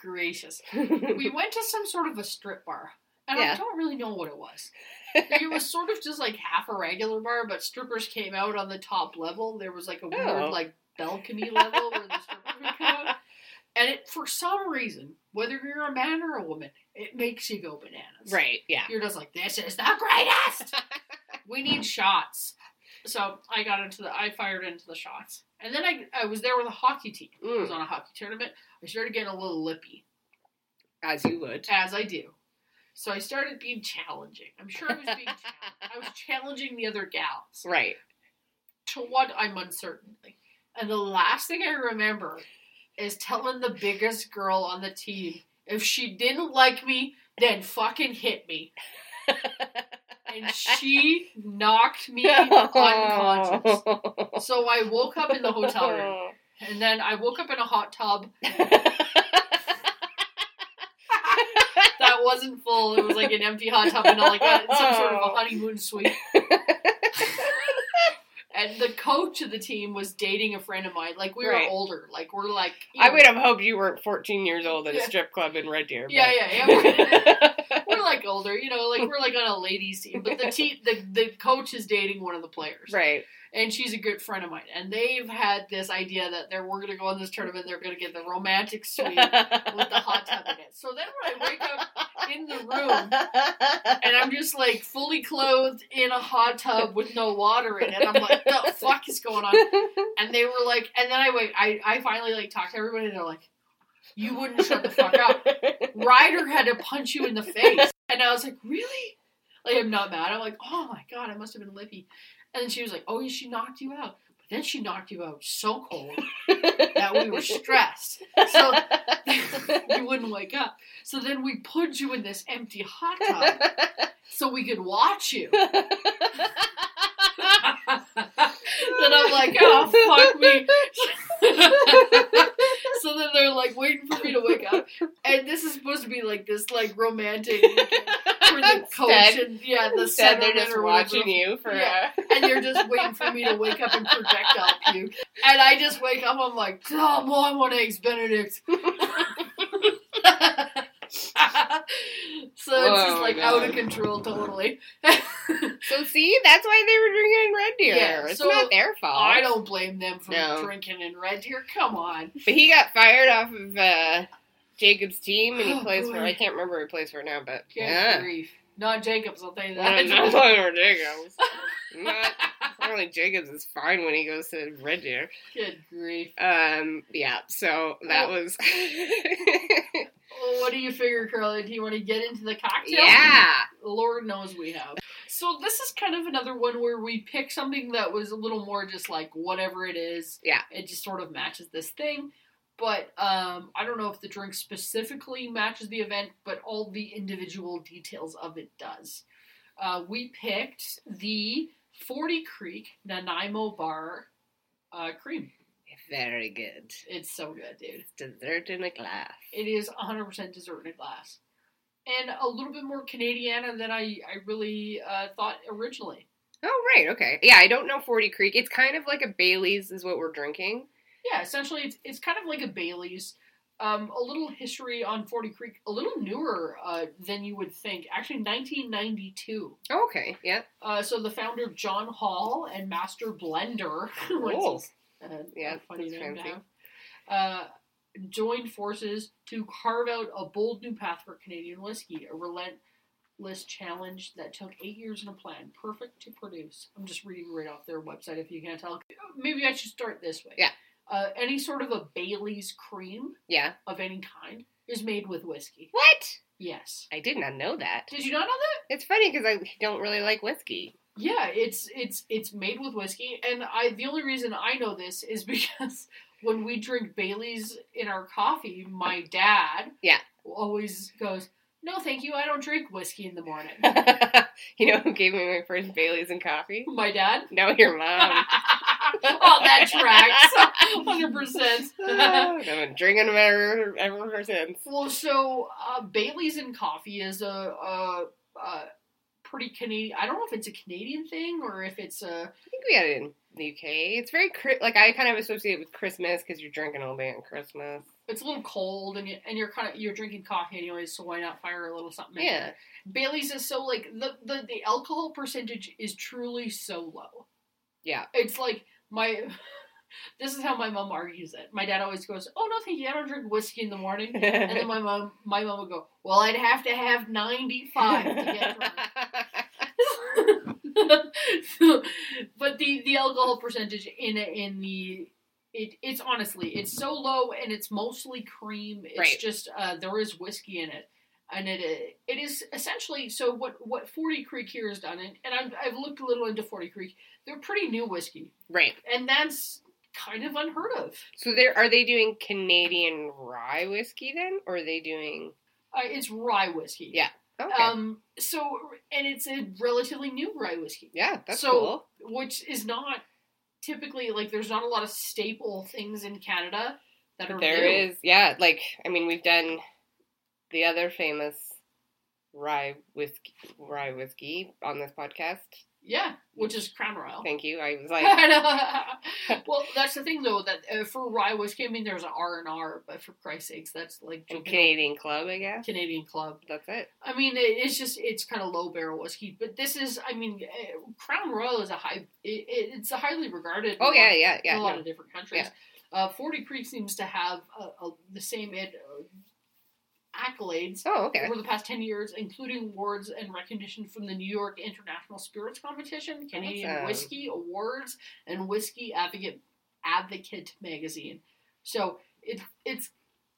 gracious, we went to some sort of a strip bar, and I don't really know what it was. It was sort of just like half a regular bar, but strippers came out on the top level. There was like a weird Oh. like balcony level where the strippers would come out. And it, for some reason, whether you're a man or a woman, it makes you go bananas. right, yeah. You're just like, this is the greatest. we need shots. So I got into the, I fired into the shots, and then I, I was there with a hockey team. I was Mm, on a hockey tournament. I started getting a little lippy, as you would. as I do. So I started being challenging. I'm sure I was being challenged. I was challenging the other gals Right. to what I'm uncertain. And the last thing I remember is telling the biggest girl on the team, if she didn't like me, then fucking hit me. And she knocked me unconscious. So I woke up in the hotel room. And then I woke up in a hot tub that wasn't full. It was like an empty hot tub and all like a, some sort of a honeymoon suite. And the coach of the team was dating a friend of mine. Like we were Right. older. Like we're like I know, would have hoped you were 14 years old at a strip club in Red Deer. Yeah, but- yeah, yeah. We're, we're like older, you know, like we're like on a ladies team. But the team, the the coach is dating one of the players, right. and she's a good friend of mine. And they've had this idea that they're we're gonna go on this tournament. They're gonna get the romantic suite with the hot tub in it. So then when I wake up in the room and I'm just like fully clothed in a hot tub with no water in it. I'm like, the fuck is going on? And they were like, and then I wait, I, I finally like talked to everybody and they're like, you wouldn't shut the fuck up. Ryder had to punch you in the face. And I was like, really? Like, I'm not mad. I'm like, oh my god, I must have been lippy. And then she was like, oh, yeah, she knocked you out. But then she knocked you out so cold that we were stressed. So you wouldn't wake up. So then we put you in this empty hot tub so we could watch you. then I'm like, oh fuck me. so then they're like waiting for me to wake up, and this is supposed to be like this like romantic weekend for the coach Instead- and yeah the Instead, they're just watching you for. Yeah. And you're just waiting for me to wake up and project projectile puke. And I just wake up, I'm like, come on, I want eggs Benedict. so it's Oh just my like out of control totally. so see, that's why they were drinking in Red Deer. Yeah, it's so not their fault. I don't blame them for No. drinking in Red Deer. Come on. But he got fired off of uh, Jacob's team, and he Oh, plays for. I can't remember who he plays for now, but Good yeah. grief. Not Jacobs, I'll tell you that. not playing for Jacobs. Not apparently Jacobs is fine when he goes to Red Deer. Good grief. Um, yeah. So that Oh. was. What do you figure, Carly? Do you want to get into the cocktail? yeah. Lord knows we have. So this is kind of another one where we pick something that was a little more just like whatever it is. Yeah. It just sort of matches this thing. But um, I don't know if the drink specifically matches the event, but all the individual details of it does. Uh, we picked the 40 Creek Nanaimo Bar uh, cream. Very good. It's so good, dude. Dessert in a glass. It is 100% dessert in a glass. And a little bit more Canadiana than I, I really uh, thought originally. Oh right, okay. Yeah, I don't know Forty Creek. It's kind of like a Bailey's, is what we're drinking. Yeah, essentially, it's, it's kind of like a Bailey's. Um, a little history on 40 Creek, a little newer uh, than you would think. Actually, 1992. Oh, okay, yeah. Uh, so the founder, John Hall, and master blender, is uh, Yeah, funny name have, uh, joined forces to carve out a bold new path for Canadian whiskey, a relentless challenge that took eight years in a plan, perfect to produce. I'm just reading right off their website if you can't tell. Maybe I should start this way. Yeah. Uh, any sort of a Bailey's cream Yeah. of any kind is made with whiskey. What? Yes. I did not know that. Did you not know that? It's funny because I don't really like whiskey. Yeah, it's it's it's made with whiskey, and I the only reason I know this is because when we drink Bailey's in our coffee, my dad Yeah. always goes, "No, thank you, I don't drink whiskey in the morning." you know who gave me my first Bailey's and coffee? my dad. No, your mom. oh, that tracks, hundred percent. I've been drinking them ever, ever since. Well, so uh, Bailey's and coffee is a, a, a pretty Canadian. I don't know if it's a Canadian thing or if it's a I think we had it in the UK. It's very like I kind of associate it with Christmas because you're drinking all day on Christmas. it's a little cold and you, and you're kind of you're drinking coffee anyways, so why not fire a little something? in Yeah. Bailey's is so like the, the the alcohol percentage is truly so low. Yeah. It's like my this is how my mom argues it. My dad always goes, "Oh no, thank you. I don't drink whiskey in the morning." And then my mom my mom would go, "Well, I'd have to have 95 to get drunk." So, but the the alcohol percentage in in the it, it's honestly it's so low and it's mostly cream. It's Right. just uh, there is whiskey in it, and it it is essentially so what what Forty Creek here has done, and, and I've I've looked a little into Forty Creek. They're pretty new whiskey, right. and that's kind of unheard of. So there are they doing Canadian rye whiskey then, or are they doing? Uh, it's rye whiskey. Yeah. Okay. Um. So and it's a relatively new rye whiskey. yeah, that's so- cool. which is not typically like there's not a lot of staple things in Canada that are There new. is, yeah. Like I mean, we've done the other famous rye whiskey, rye whiskey on this podcast. Yeah, which is Crown Royal. Thank you. I was like, well, that's the thing though that uh, for rye whiskey, I mean, there's an R and R, but for Christ's sakes, that's like Canadian Club, I guess. Canadian Club. That's it. I mean, it, it's just it's kind of low barrel whiskey, but this is, I mean, uh, Crown Royal is a high, it, it, it's a highly regarded. Oh yeah, yeah, in yeah. a lot no. of different countries. Uh, Forty Creek seems to have uh, uh, the same ed, uh, accolades Oh, okay. over the past 10 years, including awards and recognition from the New York International Spirits Competition, Canadian Awesome. Whiskey Awards, and Whiskey Advocate Advocate magazine. So it, it's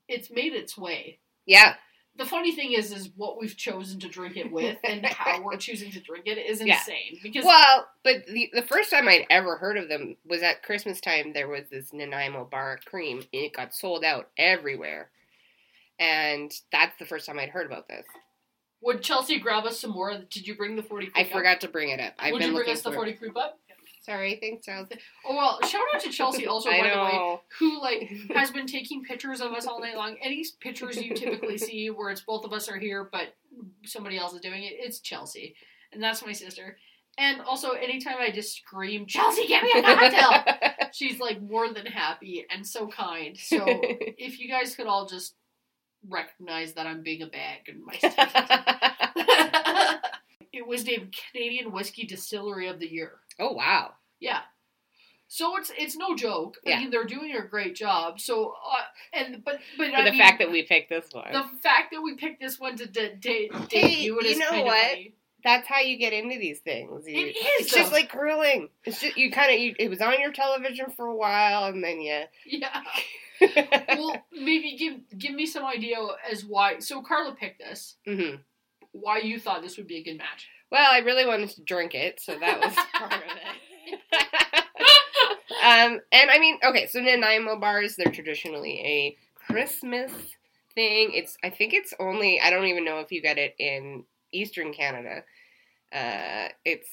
it's made its way. Yeah, The funny thing is, is what we've chosen to drink it with and how we're choosing to drink it is Yeah. insane. Because Well, but the the first time I'd ever heard of them was at Christmas time. There was this Nanaimo bar cream, and it got sold out everywhere. And that's the first time I'd heard about this. would Chelsea grab us some more? Did you bring the 40 I creek up? forgot to bring it up. I've Would been you bring us the 40 creep up? Sorry, thanks, Chelsea. Oh well, shout out to Chelsea also by the way, who like has been taking pictures of us all night long. Any pictures you typically see where it's both of us are here, but somebody else is doing it, it's Chelsea, and that's my sister. And also, anytime I just scream, Chelsea, get me a cocktail, she's like more than happy and so kind. So if you guys could all just recognize that I'm being a bag and my it was named Canadian Whiskey Distillery of the Year. oh wow. Yeah. So it's it's no joke. I mean, they're doing a great job. So uh, and but but the mean, fact that we picked this one. the fact that we picked this one to de- de- Hey, debut it you is know what? funny. That's how you get into these things. You, It is, It's just like curling. It's just you kind of. It was on your television for a while, and then you. Yeah. well, maybe give give me some idea as why. So Carla picked this. hmm Why you thought this would be a good match? Well, I really wanted to drink it, so that was part of it. um, and I mean, okay, so Nanaimo bars, they're traditionally a Christmas thing. It's, I think it's only, I don't even know if you get it in Eastern Canada. Uh, it's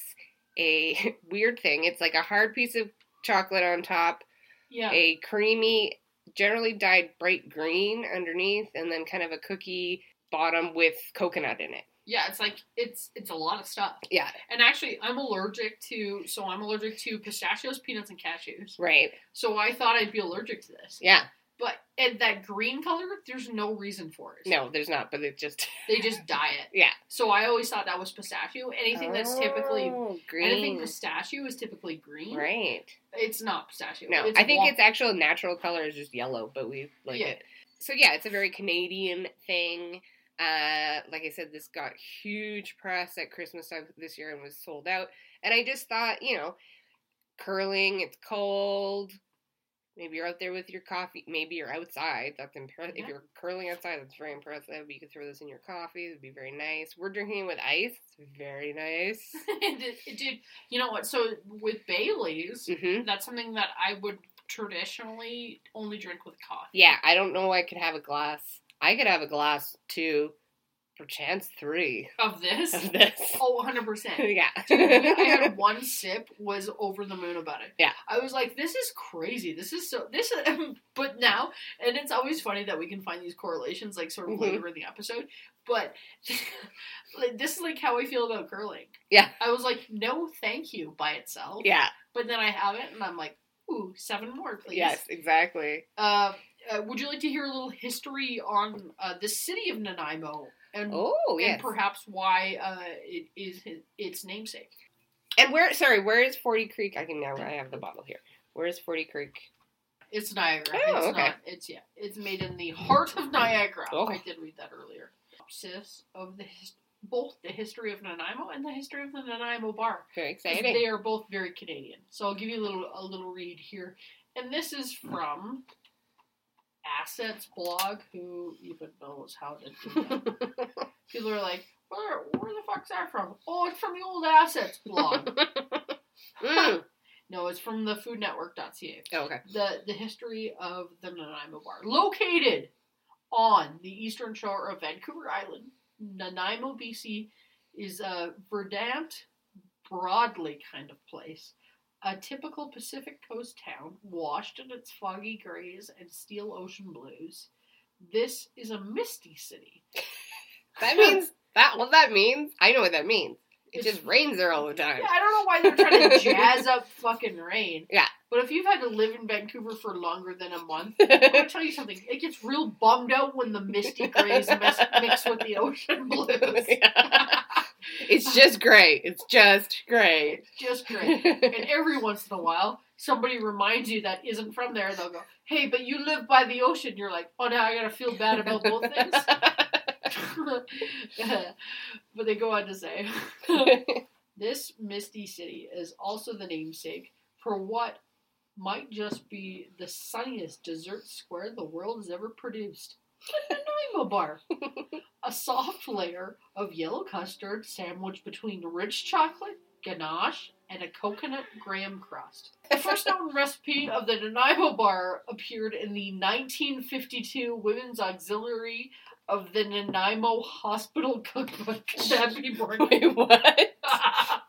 a weird thing. It's like a hard piece of chocolate on top, Yeah. a creamy, generally dyed bright green underneath, and then kind of a cookie bottom with coconut in it. Yeah, it's like it's it's a lot of stuff. Yeah. And actually, I'm allergic to so I'm allergic to pistachios, peanuts, and cashews. Right. So I thought I'd be allergic to this. Yeah. But and that green color, there's no reason for it. No, there's not, but it just They just dye it. Yeah. So I always thought that was pistachio. Anything that's typically Oh, anything green. pistachio is typically green. Right. It's not pistachio. No, it's I think its actual natural color is just yellow, but we like Yeah. it. So yeah, it's a very Canadian thing. Uh, like I said, this got huge press at Christmas time this year and was sold out. And I just thought, you know, curling, it's cold. Maybe you're out there with your coffee. Maybe you're outside. That's impressive. Yeah. If you're curling outside, that's very impressive. You could throw this in your coffee. It'd be very nice. We're drinking it with ice. It's very nice. it, it did. You know what? So with Bailey's, hmm that's something that I would traditionally only drink with coffee. Yeah, I don't know. I could have a glass. I could have a glass two, perchance three Of this. of this. Oh, 100%. yeah. I had one sip, was over the moon about it. Yeah. I was like, this is crazy. This is so, this, but now, and it's always funny that we can find these correlations, like, sort of Mhm. later in the episode, but like, this is like how I feel about curling. Yeah. I was like, no, thank you by itself. yeah. But then I have it, and I'm like, ooh, seven more, please. Yes. Exactly. Uh, uh, would you like to hear a little history on uh, the city of Nanaimo and, Oh and perhaps why uh, it is his, its namesake? And where? Sorry, where is Forty Creek? I can now. I have the bottle here. Where is Forty Creek? It's Niagara. Oh, it's okay. not. It's yeah. It's made in the heart of Niagara. Oh. I did read that earlier. Synopsis of the both the history of Nanaimo and the history of the Nanaimo Bar. Very exciting. They are both very Canadian. So I'll give you a little a little read here, and this is from Assets blog, who even knows how to do that. People are like, where, where the fuck's that from? Oh, it's from the old Assets blog. Mm. no, it's from the foodnetwork.ca. Oh, okay. the the history of the Nanaimo Bar, located on the eastern shore of Vancouver Island, Nanaimo, BC, is a verdant, broadly kind of place. A typical Pacific Coast town, washed in its foggy grays and steel ocean blues. This is a misty city. That means that. What that means? I know what that means. It It's- just rains there all the time. Yeah, I don't know why they're trying to jazz up fucking rain. Yeah. But if you've had to live in Vancouver for longer than a month, I'm gonna tell you something. It gets real bummed out when the misty grays mess, mix with the ocean blues. It's just great. It's just great. It's just great. And every once in a while, somebody reminds you that isn't from there. They'll go, "Hey, but you live by the ocean." You're like, "Oh, now I gotta feel bad about both things." but they go on to say, "This misty city is also the namesake for what might just be the sunniest dessert square the world has ever produced." The Nanaimo bar. a soft layer of yellow custard sandwiched between rich chocolate, ganache, and a coconut graham crust. The first known recipe of the Nanaimo bar appeared in the 1952 Women's Auxiliary of the Nanaimo Hospital Cookbook. Could that be more? Wait, what?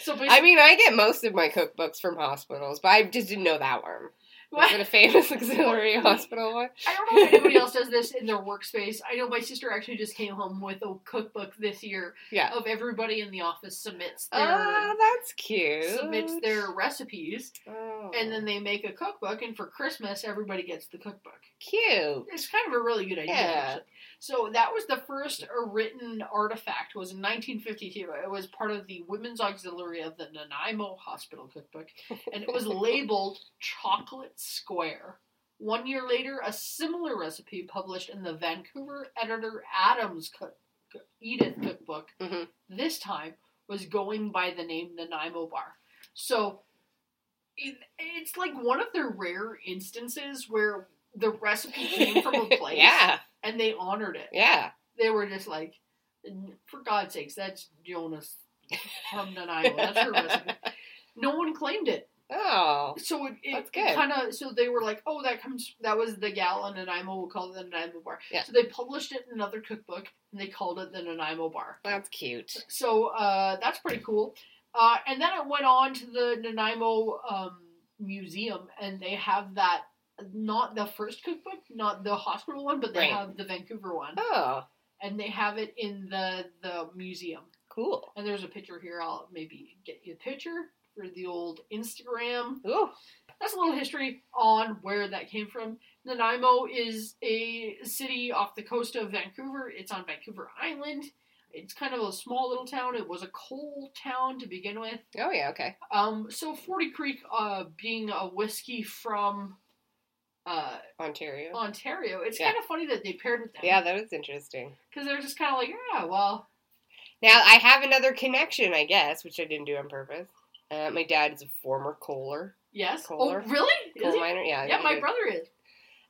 So I mean, I get most of my cookbooks from hospitals, but I just didn't know that one. What? A famous auxiliary hospital one? I don't know if anybody else does this in their workspace. I know my sister actually just came home with a cookbook this year Yeah. of everybody in the office submits ah, their Oh, that's cute. submits their recipes, Oh, and then they make a cookbook. And for Christmas, everybody gets the cookbook. cute. It's kind of a really good idea. Yeah. Actually. So that was the first written artifact. Was in 1952. It was part of the Women's Auxiliary of the Nanaimo Hospital Cookbook, and it was labeled chocolate square. One year later, a similar recipe published in the Vancouver Edith Adams cook, Edith Cookbook. Mhm. This time was going by the name Nanaimo Bar. So it, it's like one of the rare instances where the recipe came from a place yeah, and they honored it. yeah. They were just like, for God's sakes, that's Jonas from Nanaimo. That's her recipe. No one claimed it. Oh, So it, it, kind of so they were like, oh, that comes that was the gal in Nanaimo. We'll call it the Nanaimo Bar. Yeah. So they published it in another cookbook and they called it the Nanaimo Bar. that's cute. So uh, that's pretty cool. Uh, and then it went on to the Nanaimo um, Museum, and they have that not the first cookbook, not the hospital one, but they Right. have the Vancouver one, Oh, and they have it in the the museum. cool. And there's a picture here. I'll maybe get you a picture for the old Instagram. Ooh, That's a little history on where that came from. Nanaimo is a city off the coast of Vancouver. It's on Vancouver Island. It's kind of a small little town. It was a coal town to begin with. oh yeah, okay. Um, so Forty Creek, uh, being a whiskey from uh, Ontario. Ontario, it's Yeah. kind of funny that they paired with them. Yeah, that was interesting. because they're just kind of like, yeah, well, Now I have another connection, I guess, which I didn't do on purpose. Uh, my dad is a former coaler, yes. Kohler? Oh, really? Is coal he? miner. Yeah, Yeah, my did. brother is.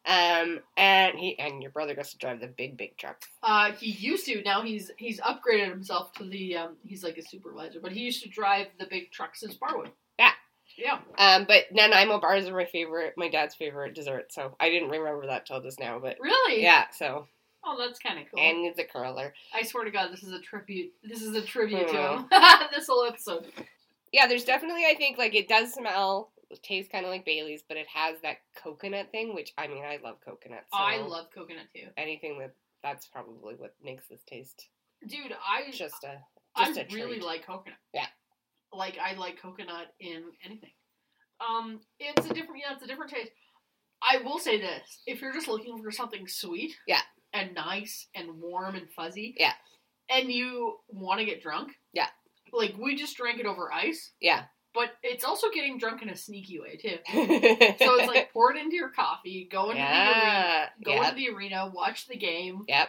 Um, and he and your brother gets to drive the big, big truck. Uh, he used to. Now he's he's upgraded himself to the. Um, he's like a supervisor, but he used to drive the big trucks in Sparwood. Yeah. Um, but Nanaimo bars are my favorite, my dad's favorite dessert. So I didn't remember that till just now, but Really? yeah. So Oh, that's kind of cool. and he's a curler. I swear to God, this is a tribute. This is a tribute to him. this whole episode. Yeah, there's definitely I think like it does smell, it tastes kind of like Bailey's, but it has that coconut thing, which I mean I love coconut. So I love coconut too, anything that that's probably what makes this taste dude. I just a I just a really treat. like coconut. Yeah. Like I like coconut in anything. Um, it's a different. Yeah, it's a different taste. I will say this: if you're just looking for something sweet, Yeah. and nice and warm and fuzzy, Yeah. and you want to get drunk, Yeah. like we just drank it over ice, yeah. but it's also getting drunk in a sneaky way too. so it's like pour it into your coffee, go into the arena, go yep, into the arena, watch the game, yep.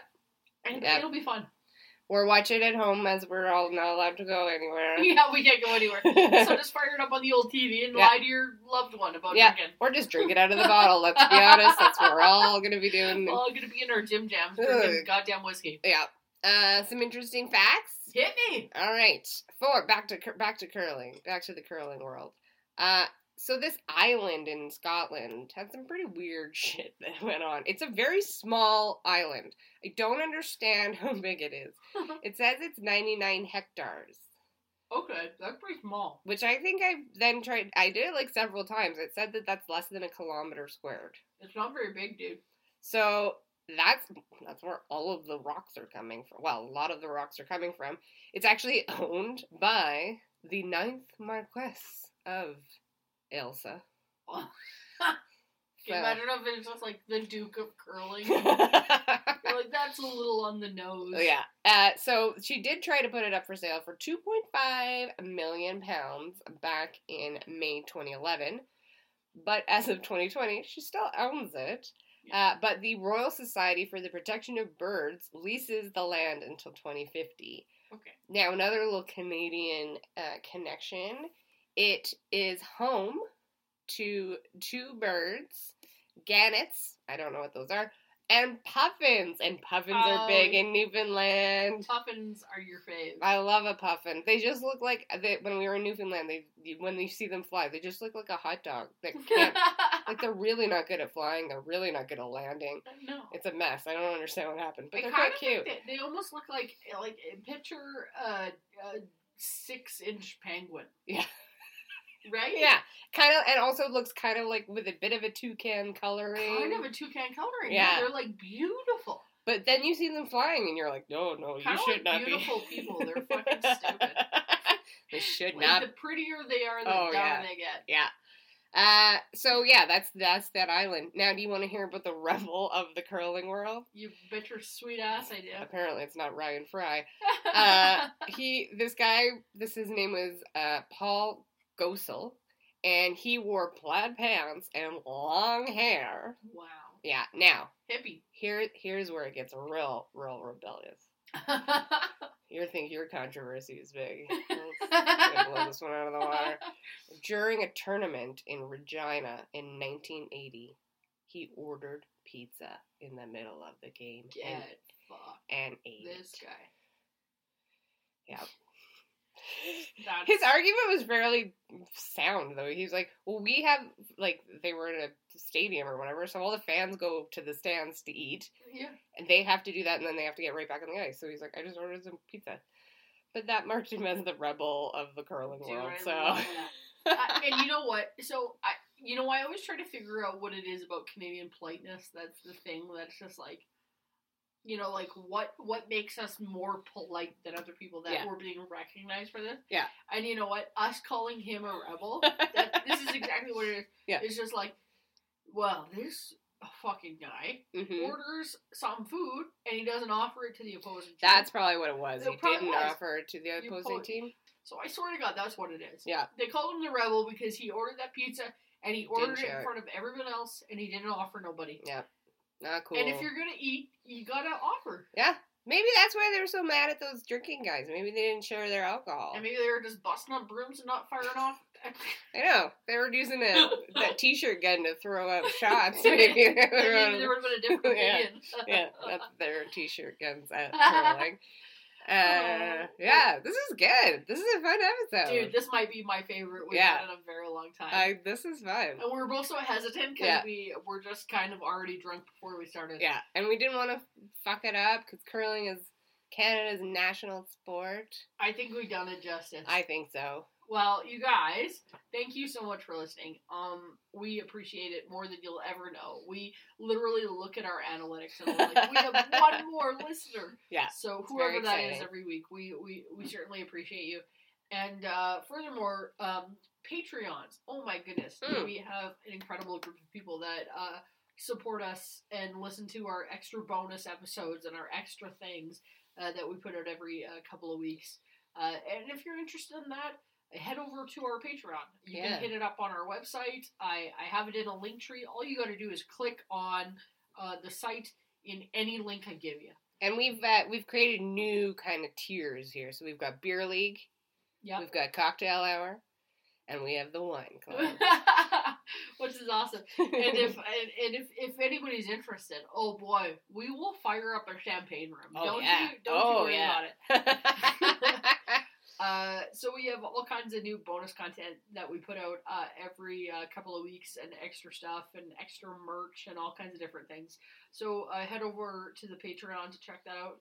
and Yep. it'll be fun. Or watch it at home as we're all not allowed to go anywhere. yeah, we can't go anywhere. so just fire it up on the old TV and Yeah. lie to your loved one about Yeah. drinking. Or just drink it out of the bottle. Let's be honest, that's what we're all gonna be doing. We're all gonna be in our gym jams drinking goddamn whiskey. Yeah. Uh, some interesting facts. Hit me. All right, four. Back to back to curling. Back to the curling world. Uh, so this island in Scotland had some pretty weird shit that went on. It's a very small island. I don't understand how big it is. It says it's 99 hectares, okay, that's pretty small. which I think I then tried. I did it like several times. It said that that's less than a kilometer squared. It's not very big, dude. So that's that's where all of the rocks are coming from. Well, a lot of the rocks are coming from. It's actually owned by the ninth Marquess of You So- imagine if it's just like the Duke of Curling? Like, that's a little on the nose. Oh, yeah. Uh, so she did try to put it up for sale for 2.5 million pounds back in May 2011, but as of 2020, she still owns it. Uh, but the Royal Society for the Protection of Birds leases the land until 2050. Okay. Now, another little Canadian uh, connection. It is home to two birds, gannets. I don't know what those are, and puffins. And puffins are Oh. big in Newfoundland. Puffins are your fave. I love a puffin. They just look like they, when we were in Newfoundland. They when you see them fly, they just look like a hot dog. They can't like they're really not good at flying. They're really not good at landing. no. It's a mess. I don't understand what happened, but I they're quite cute. they, they almost look like like picture uh, uh six inch penguin. Yeah. Right? Yeah, kind of, and also looks kind of like with a bit of a toucan coloring. Kind of a toucan coloring. Yeah. They're like beautiful. But then you see them flying, and you're like, no, no, you should not beautiful be. people. They're fucking stupid. they should Like not. the prettier they are, the Oh, dumber yeah. they get. Yeah. Uh, so yeah, that's that's that island. Now, do you want to hear about the rebel of the curling world? You bet your sweet ass I do. Apparently, it's not Ryan Fry. Uh, he, this guy, this his name was uh, Paul Gowsell, and he wore plaid pants and long hair. wow. Yeah. Now, Hippie. here, here's where it gets real, real rebellious. You think your controversy is big? Blow this one out of the water. During a tournament in Regina in 1980, he ordered pizza in the middle of the game Get and, fucked. and ate This it. guy. Yeah. That's, His argument was fairly sound, though. He's like, "Well, we have like they were in a stadium or whatever, so all the fans go to the stands to eat, yeah. and they have to do that, and then they have to get right back on the ice." So he's like, "I just ordered some pizza," but that marked him as the rebel of the curling Dude, world. I So uh, and you know what? So I, you know, I always try to figure out what it is about Canadian politeness. That's the thing. That's just like, you know, like what what makes us more polite than other people that Yeah. we're being recognized for this. Yeah. And you know what? Us calling him a rebel. that, this is exactly what it is. Yeah. It's just like, well, this fucking guy Mhm. orders some food and he doesn't offer it to the opposing team. that's probably what it was. It He didn't was. offer it to the opposing team. So I swear to God, that's what it is. Yeah. They called him the rebel because he ordered that pizza and he ordered it in it. front of everyone else and he didn't offer nobody. Not cool. And if you're gonna eat, you gotta offer. yeah, maybe that's why they were so mad at those drinking guys. Maybe they didn't share their alcohol. And maybe they were just busting up brooms and not firing off. I know they were using a that t-shirt gun to throw out shots. maybe Maybe they there were- would have been a different Yeah. yeah, that's their t-shirt guns at curling. Uh, yeah, this is good. This is a fun episode. Dude, this might be my favorite we've Yeah. had in a very long time. I, this is fun. and we were both so hesitant because Yeah. we were just kind of already drunk before we started. Yeah, and we didn't want to fuck it up because curling is Canada's national sport. I think we've done it justice. I think so. Well, you guys, thank you so much for listening. Um, we appreciate it more than you'll ever know. We literally look at our analytics and we're like, we have one more listener. Yeah, So whoever that is every week, we we, we certainly appreciate you. And uh, furthermore, um, Patreons. Oh my goodness, Hmm. we have an incredible group of people that uh, support us and listen to our extra bonus episodes and our extra things uh, that we put out every uh, couple of weeks. Uh, and if you're interested in that, head over to our Patreon. You Yeah. can hit it up on our website. I, I have it in a link tree. All you got to do is click on uh, the site in any link I give you. and we've uh, we've created new kind of tiers here. So we've got beer league, Yeah. we've got cocktail hour, and we have the wine club. Which is awesome. And if and, and if if anybody's interested, oh boy, we will fire up a champagne room. Oh, don't yeah. you don't Oh, you worry yeah. about it. Uh, so we have all kinds of new bonus content that we put out uh, every uh, couple of weeks, and extra stuff, and extra merch, and all kinds of different things. So uh, head over to the Patreon to check that out.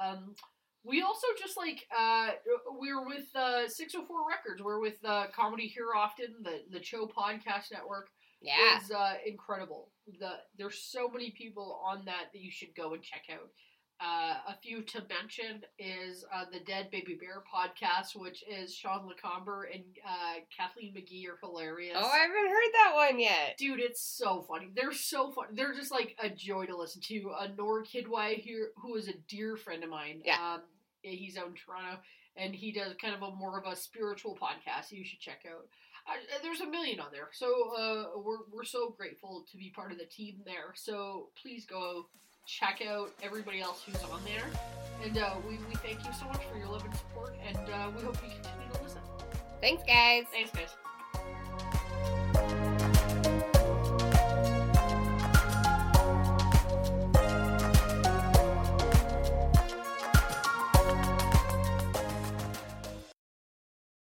Um, we also just like uh, we're with uh, 604 Records. We're with uh, Comedy Here Often, the the Cho Podcast Network yeah, is uh, incredible. The there's so many people on that that you should go and check out. Uh, a few to mention is uh, the Dead Baby Bear podcast, which is Sean Lecomber and uh, Kathleen McGee are hilarious. Oh, I haven't heard that one yet. Dude, it's so funny. They're so funny. They're just like a joy to listen to. Uh, Noor Kidwai here, who is a dear friend of mine. Yeah. Um, he's out in Toronto, and he does kind of a more of a spiritual podcast. You should check out. Uh, there's a million on there, so uh, we're we're so grateful to be part of the team there. So please go check out everybody else who's on there, and uh, we we thank you so much for your love and support, and uh, we hope you continue to listen. Thanks, guys. Thanks, guys.